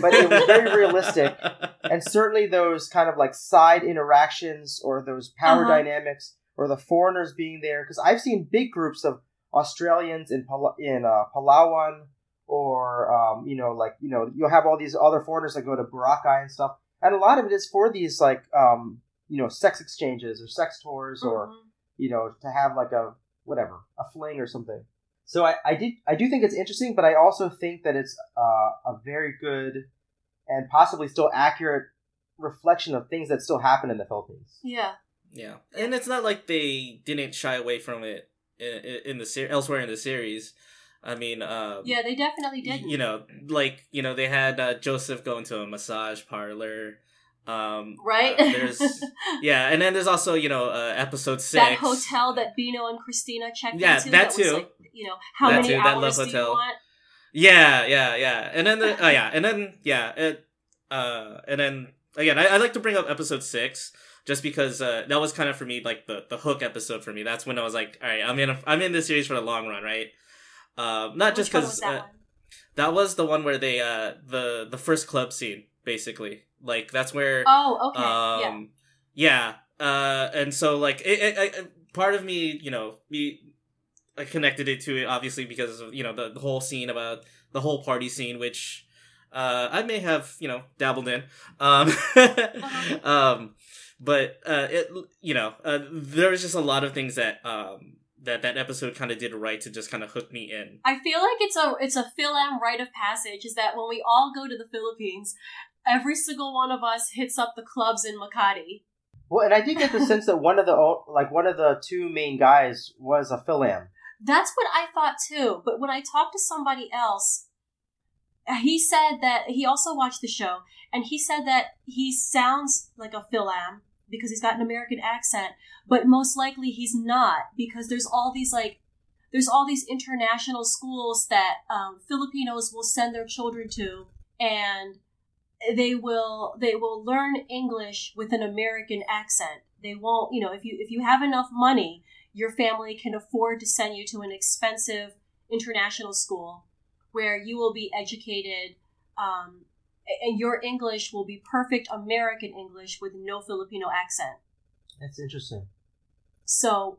But it was very realistic. and certainly those kind of like side interactions or those power Uh-huh. dynamics or the foreigners being there because I've seen big groups of Australians in Pala- in uh, Palawan or um, you know like you know you'll have all these other foreigners that go to Boracay and stuff and a lot of it is for these like um, you know sex exchanges or sex tours or Mhm. you know to have like a whatever a fling or something so I, I did i do think it's interesting but i also think that it's uh, a very good and possibly still accurate reflection of things that still happen in the philippines yeah. Yeah, and it's not like they didn't shy away from it in, in the ser- elsewhere in the series. I mean, uh, Yeah, they definitely did. you know, like you know, they had uh, Joseph go into a massage parlor. Um, right? uh, there's yeah, and then there's also you know uh, episode six. that hotel that Bino and Christina checked Yeah, into. that Was too. like, you know, how That many too, that hours Love do Hotel. you want? Yeah, yeah, yeah, and then the, oh yeah, and then yeah, it, uh, and then again, I, I like to bring up episode six just because uh, that was kind of for me like the the hook episode for me. That's when I was like, all right, I'm in a, I'm in this series for the long run, right? Uh, not just Which was because that uh, that was the one where they uh the the first club scene basically. Like that's where Oh, okay. yeah. um yeah. Uh and so like it, it, it, part of me, you know, me I connected it to it obviously because of, you know, the, the whole scene about the whole party scene which uh I may have, you know, dabbled in. Um um but uh it you know, uh there was just a lot of things that um that that episode kind of did right to just kind of hook me in. I feel like it's a it's a Phil-Am rite of passage is that when we all go to the Philippines, every single one of us hits up the clubs in Makati. Well, and I did get the sense that one of the like one of the two main guys was a Philam. That's what I thought too. But when I talked to somebody else, he said that he also watched the show, and he said that he sounds like a Phil-Am because he's got an American accent, but most likely he's not because there's all these like there's all these international schools that um, Filipinos will send their children to, and they will they will learn English with an American accent. They won't, you know, if you if you have enough money, your family can afford to send you to an expensive international school where you will be educated um, and your English will be perfect American English with no Filipino accent. That's interesting. So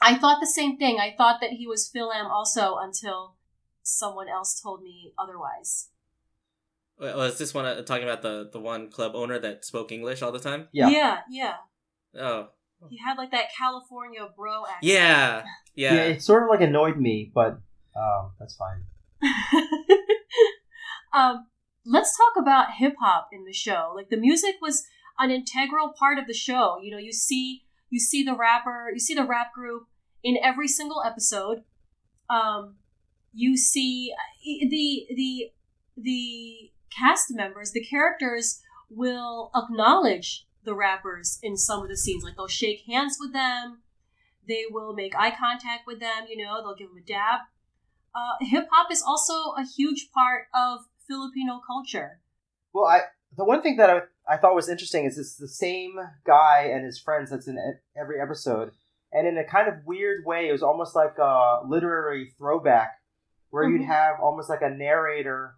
I thought the same thing. I thought that he was Phil-Am also until someone else told me otherwise. Wa- Was this one uh, talking about the the one club owner that spoke English all the time? Yeah. yeah, yeah. Oh, He had like that California bro accent. yeah, Yeah, yeah. it sort of like annoyed me, but um, that's fine. um, let's talk about hip hop in the show. Like the music was an integral part of the show. You know, you see you see the rapper, you see the rap group in every single episode. Um, you see uh, the the the cast members, the characters will acknowledge the rappers in some of the scenes. Like they'll shake hands with them, they will make eye contact with them. You know, they'll give them a dab. Uh, hip hop is also a huge part of Filipino culture. Well, I the one thing that I, I thought was interesting is it's the same guy and his friends that's in every episode, and in a kind of weird way, it was almost like a literary throwback where Mhm. you'd have almost like a narrator,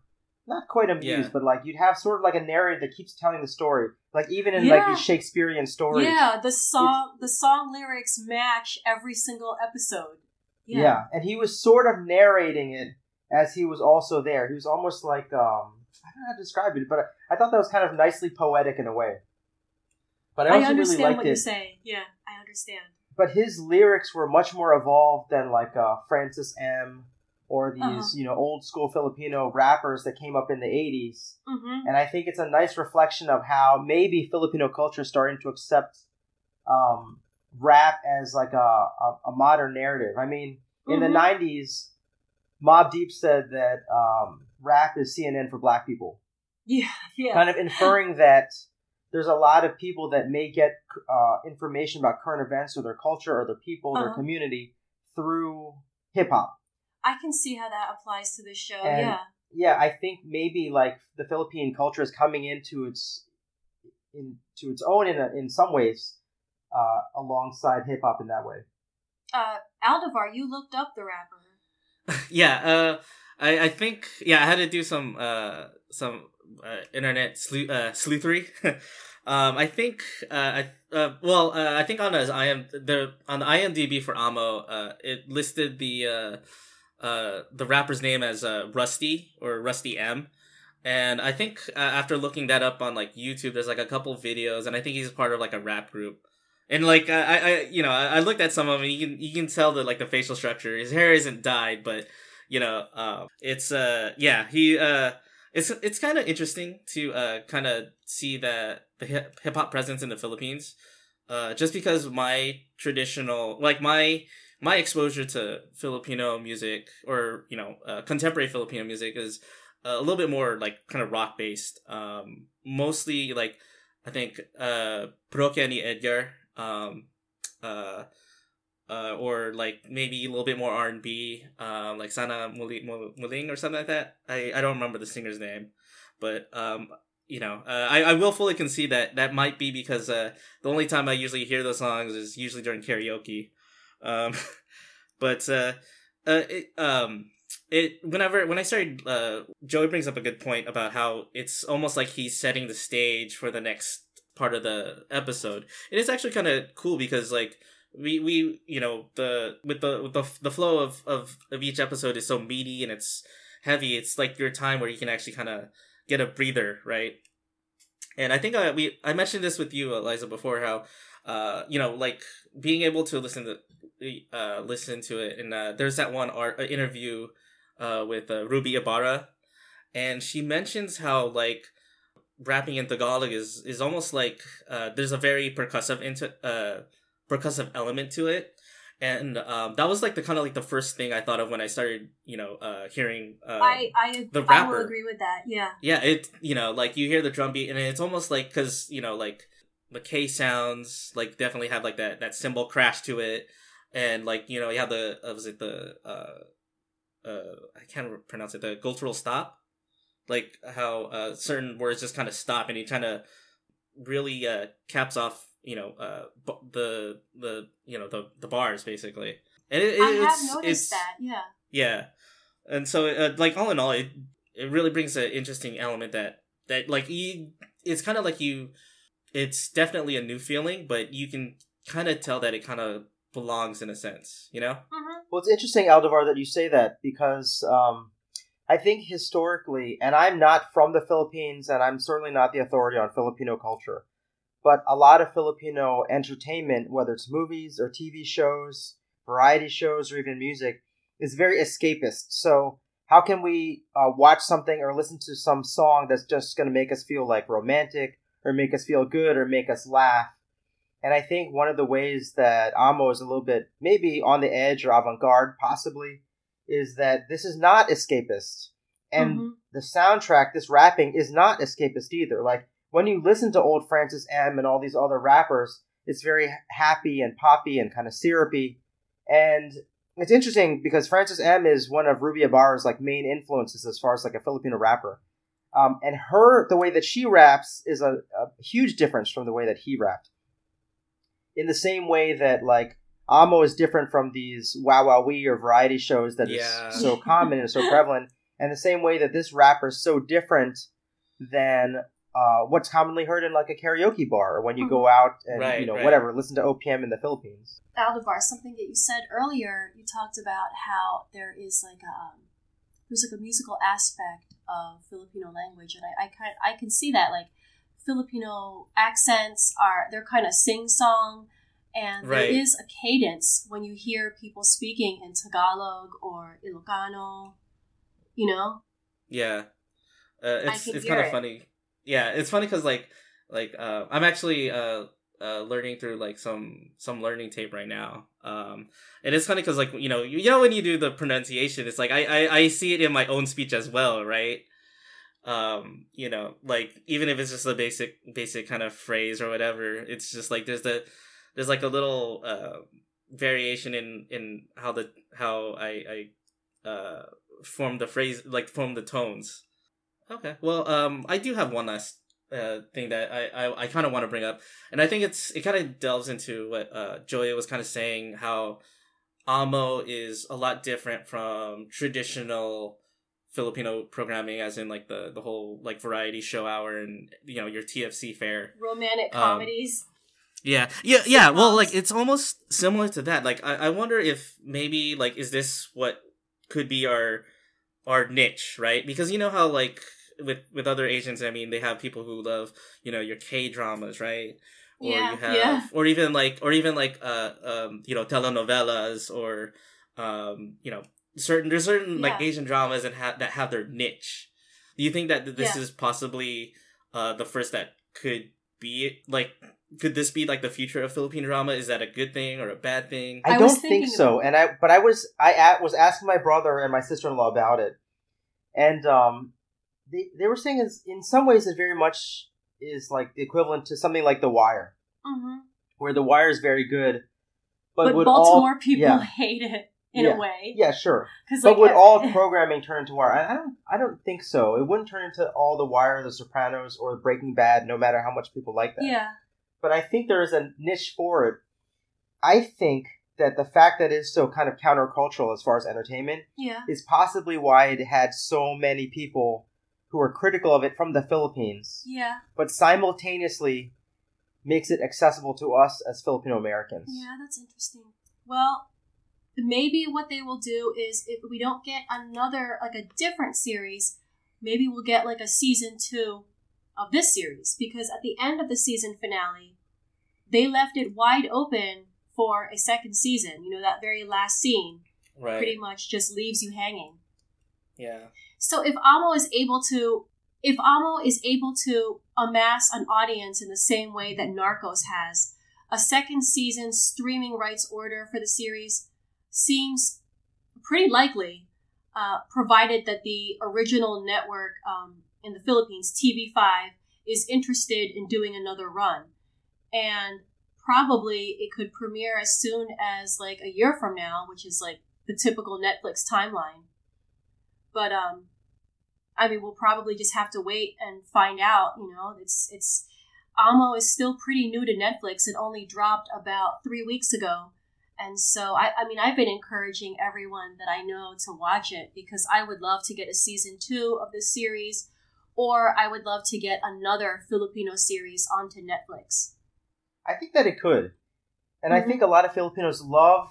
not quite amused, Yeah. but like you'd have sort of like a narrator that keeps telling the story, like even in Yeah. like these Shakespearean stories. Yeah, the song the song lyrics match every single episode. Yeah. yeah. and he was sort of narrating it as he was also there. He was almost like um I don't know how to describe it, but I, I thought that was kind of nicely poetic in a way. But I I understand really liked what it. you're saying. Yeah, I understand. But his lyrics were much more evolved than like uh, Francis M. or these Uh-huh. you know old school Filipino rappers that came up in the '80s. Mm-hmm. And I think it's a nice reflection of how maybe Filipino culture is starting to accept um, rap as like a, a, a modern narrative. I mean, in the Mhm. '90s, Mobb Deep said that um, rap is CNN for Black people, Yeah, yeah. kind of inferring that there's a lot of people that may get uh, information about current events or their culture or their people, their Uh-huh. community through hip hop. I can see how that applies to this show. And- yeah. yeah, I think maybe like the Philippine culture is coming into its into its own in a, in some ways uh, alongside hip hop in that way. Uh, Aldevar, you looked up the rapper. yeah, uh, I, I think yeah, I had to do some uh some uh, internet sleu- uh, sleuthery. um, I think uh, I uh, well, uh, I think on his IM the on the IMDb for Amo, uh, it listed the uh, the rapper's name as uh, Rusty or Rusty M. And I think uh, after looking that up on like YouTube, there's like a couple videos, and I think he's part of like a rap group. And like I, I, you know, I, I looked at some of them, you can you can tell that like the facial structure, his hair isn't dyed, but you know, uh, it's uh, yeah, he uh, it's it's kind of interesting to uh, kind of see the the hip hop presence in the Philippines, uh, just because my traditional like my my exposure to Filipino music or you know uh, contemporary Filipino music is a little bit more like kind of rock based. Um, mostly like I think uh, Parokya Edgar, um, uh, uh, or like maybe a little bit more R and B, uh, like Sana Muli- Muling or something like that. I I don't remember the singer's name, but um, you know, uh, I I will fully concede that that might be because uh, the only time I usually hear those songs is usually during karaoke. Um, but uh, uh, it, um, it whenever when I started, uh, Joey brings up a good point about how it's almost like he's setting the stage for the next part of the episode. And it's actually kind of cool because like we we you know the with the with the the flow of of of each episode is so meaty and it's heavy. It's like your time where you can actually kind of get a breather, right? And I think I we I mentioned this with you, Eliza, before how uh you know like being able to listen to uh listen to it and uh, there's that one art uh, interview uh with uh, Ruby Ibarra and she mentions how like rapping in Tagalog is is almost like uh there's a very percussive into uh percussive element to it and um, that was like the kind of like the first thing I thought of when I started, you know, uh, hearing. Uh, I I, the I will agree with that. Yeah. yeah, it you know like you hear the drum beat and it's almost like because you know like the K sounds like definitely have like that that cymbal crash to it, and like you know you have the uh, was it the uh uh I can't pronounce it the guttural stop, like how uh certain words just kind of stop and he kind of really uh caps off you know uh bu- the the you know the the bars basically and it, it, I have it's, noticed it's, that. Yeah. yeah, and so uh, like all in all, it it really brings an interesting element that that like you it's kind of like you it's definitely a new feeling, but you can kind of tell that it kind of belongs in a sense, you know? hmm Well, it's interesting, Aldevar, that you say that because um, I think historically, and I'm not from the Philippines, and I'm certainly not the authority on Filipino culture, but a lot of Filipino entertainment, whether it's movies or TV shows, variety shows, or even music, is very escapist. So, how can we uh, watch something or listen to some song that's just going to make us feel like romantic, or make us feel good, or make us laugh? And I think one of the ways that Amo is a little bit maybe on the edge or avant garde, possibly, is that this is not escapist. And Mhm. the soundtrack, this rapping, is not escapist either. Like, when you listen to old Francis M and all these other rappers, it's very happy and poppy and kind of syrupy. And it's interesting because Francis M is one of Ruby Ibarra's like main influences as far as like a Filipino rapper. Um, and her, the way that she raps is a, a huge difference from the way that he rapped in the same way that like Amo is different from these Wowowee or variety shows that is Yeah. so common and so prevalent, and the same way that this rapper is so different than uh, what's commonly heard in like a karaoke bar or when you go out and Right, you know right. whatever listen to OPM in the Philippines. Aldevar, something that you said earlier, you talked about how there is like a um, there's like a musical aspect of Filipino language, and I I kind I can see that like Filipino accents are they're kind of sing song, and Right. there is a cadence when you hear people speaking in Tagalog or Ilocano, you know. Yeah. Uh, it's it's kind of it. funny. Yeah, it's funny cuz like like uh I'm actually uh uh learning through like some some learning tape right now. Um and it's funny cuz like you know, you, you know when you do the pronunciation it's like I, I I see it in my own speech as well, right? Um you know, like even if it's just a basic basic kind of phrase or whatever, it's just like there's the there's like a little uh variation in in how the how I I uh form the phrase like form the tones. Okay. Well, um, I do have one last uh thing that I I, I kind of want to bring up, and I think it's it kind of delves into what uh Joya was kind of saying how Amo is a lot different from traditional Filipino programming, as in like the the whole like variety show hour and you know your TFC fare, Romantic Um, comedies. Yeah, yeah, yeah. Well, like it's almost similar to that. Like I, I wonder if maybe like is this what could be our our niche, right? Because you know how like with with other Asians, I mean, they have people who love you know your K dramas, right? Or Yeah, you have, yeah. or even like, or even like, uh, um, you know, telenovelas, or, um, you know, certain there's certain like Asian dramas that have that have their niche. Do you think that this Yeah. is possibly uh the first that could be like could this be like the future of Philippine drama? Is that a good thing or a bad thing? I, I don't think so. And I, but I was, I a- was asking my brother and my sister in law about it, and um, they they were saying is in some ways it very much is like the equivalent to something like The Wire, hmm where The Wire is very good, but, But, Baltimore all, people yeah, hate it in Yeah. a way. yeah, sure. But like, would all programming turn into Wire? I I don't. I don't think so. It wouldn't turn into all The Wire, The Sopranos, or Breaking Bad, no matter how much people like that. yeah. But I think there is a niche for it. I think that the fact that it's so kind of countercultural as far as entertainment Yeah. is possibly why it had so many people who were critical of it from the Philippines, Yeah. but simultaneously makes it accessible to us as Filipino Americans. Yeah, that's interesting. Well, maybe what they will do is if we don't get another like a different series, maybe we'll get like a season 2 of this series because at the end of the season finale, they left it wide open for a second season. You know, that very last scene Right. pretty much just leaves you hanging. Yeah. So if Amo is able to if Amo is able to amass an audience in the same way that Narcos has, a second season streaming rights order for the series seems pretty likely, uh, provided that the original network um, in the Philippines, TV5, is interested in doing another run. And probably it could premiere as soon as like a year from now, which is like the typical Netflix timeline. But um, I mean, we'll probably just have to wait and find out. You know, it's it's Amo is still pretty new to Netflix. It only dropped about three weeks ago, and so I, I mean, I've been encouraging everyone that I know to watch it because I would love to get a season two of this series, or I would love to get another Filipino series onto Netflix. I think that it could. And I Mhm. think a lot of Filipinos love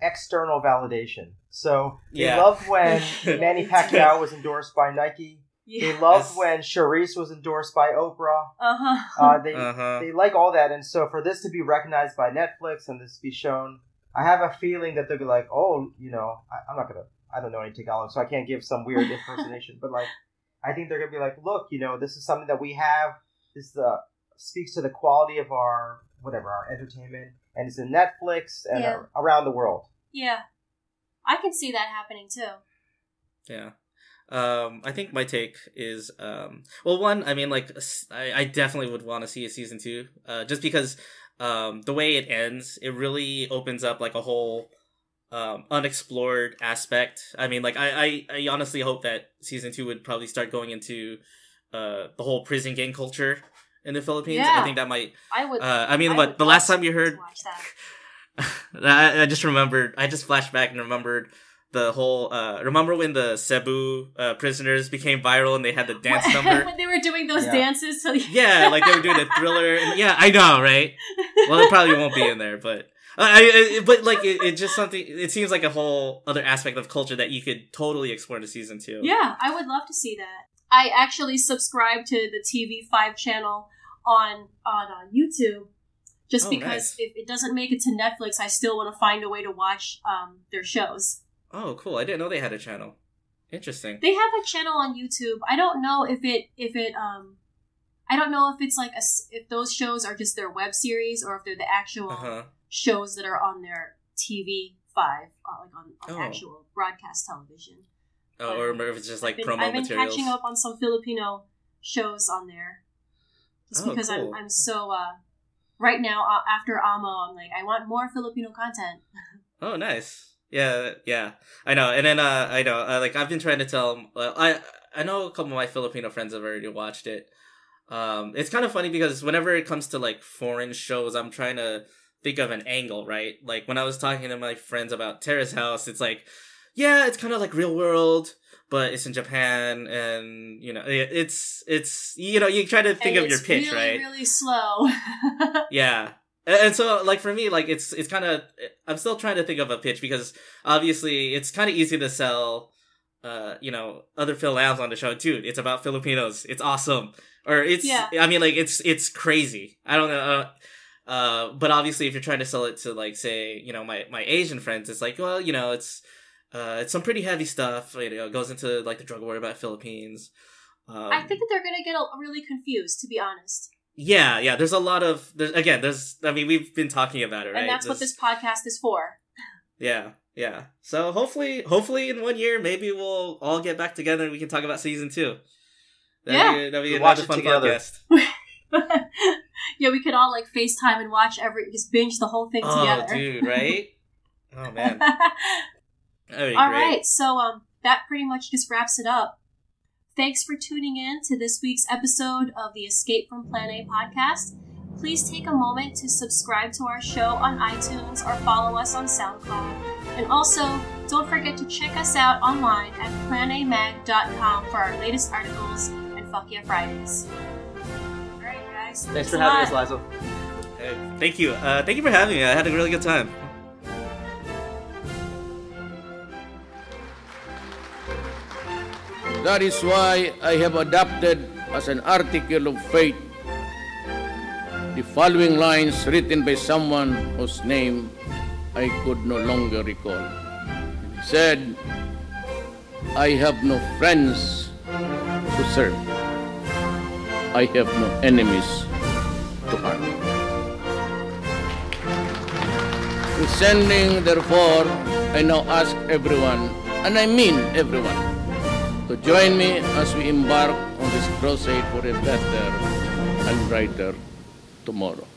external validation. So they Yeah. loved when Manny Pacquiao was endorsed by Nike. They Yeah. loved Yes. when Charice was endorsed by Oprah. Uh huh. Uh, they Uh-huh. they like all that, and so for this to be recognized by Netflix and this to be shown, I have a feeling that they'll be like, oh, you know, I, I'm not gonna, I don't know any Tagalog, so I can't give some weird impersonation, but like, I think they're gonna be like, look, you know, this is something that we have. This uh, speaks to the quality of our whatever our entertainment, and it's in Netflix and Yeah. ar- around the world. yeah, I can see that happening too. Yeah. Um, I think my take is, um, well, one, I mean, like, I definitely would want to see a season two, uh, just because, um, the way it ends, it really opens up like a whole, um, unexplored aspect. I mean, like, I, I, I honestly hope that season two would probably start going into, uh, the whole prison gang culture in the Philippines. Yeah. I think that might, I would. uh, I mean, I what, the last time you heard. I, I just remembered. I just flashed back and remembered the whole. Uh, remember when the Cebu uh, prisoners became viral and they had the dance number? when they were doing those Yeah. dances. So yeah, like they were doing a thriller. And, yeah, I know, right? Well, it probably won't be in there, but. I, I, but like it, it just something. It seems like a whole other aspect of culture that you could totally explore in season two. Yeah, I would love to see that. I actually subscribe to the TV5 channel on on uh, YouTube just Oh, because nice. if it doesn't make it to Netflix, I still want to find a way to watch um, their shows. Oh, cool! I didn't know they had a channel. Interesting. They have a channel on YouTube. I don't know if it if it um I don't know if it's like a if those shows are just their web series or if they're the actual Uh huh. shows that are on their TV five, uh, like on, on Oh. actual broadcast television. Oh, or if it's just like I've been, promo I've been materials. catching up on some Filipino shows on there, just Oh, because cool. I'm I'm so uh, right now uh, after Amo, I'm like I want more Filipino content. Oh, nice. Yeah, yeah. I know. And then uh I know uh, like I've been trying to tell uh, I I know a couple of my Filipino friends have already watched it. Um it's kind of funny because whenever it comes to like foreign shows, I'm trying to think of an angle, right? Like when I was talking to my friends about Terrace House, it's like yeah, it's kind of like real world, but it's in Japan and you know, it- it's it's you know, you try to think And of your pitch, really, right? Really slow. Yeah. And so, like for me, like it's it's kind of I'm still trying to think of a pitch because obviously it's kind of easy to sell, uh, you know, other Phil-Ams on the show. Dude, it's about Filipinos. It's awesome, or it's Yeah. I mean, like it's it's crazy. I don't know. Uh, uh, but obviously, if you're trying to sell it to like say, you know, my my Asian friends, it's like, well, you know, it's uh, it's some pretty heavy stuff. You know, it goes into like the drug war about Philippines. Um, I think that they're gonna get a, really confused, to be honest. Yeah, yeah. There's a lot of there's again. There's I mean we've been talking about it, right? And that's what this podcast is for. Yeah, yeah. So hopefully, hopefully in one year, maybe we'll all get back together and we can talk about season two. That'd Yeah. be, that'd be Watch it fun together. podcast. yeah, we could all like FaceTime and watch every just binge the whole thing Oh, together. dude, right? Oh man, that'd All great. right, so um, that pretty much just wraps it up. Thanks for tuning in to this week's episode of the Escape from Plan A podcast. please take a moment to subscribe to our show on iTunes or follow us on SoundCloud. And also, don't forget to check us out online at planamag.com for our latest articles and Fuck Yeah Fridays. Alright, guys. Thanks for having lot. us, Liza. Uh, thank you. Uh, thank you for having me. I had a really good time. That is why I have adopted as an article of faith the following lines written by someone whose name I could no longer recall. He said, I have no friends to serve. I have no enemies to harm. In sending, therefore, I now ask everyone, and I mean everyone, to join me as we embark on this crusade for a better and brighter tomorrow.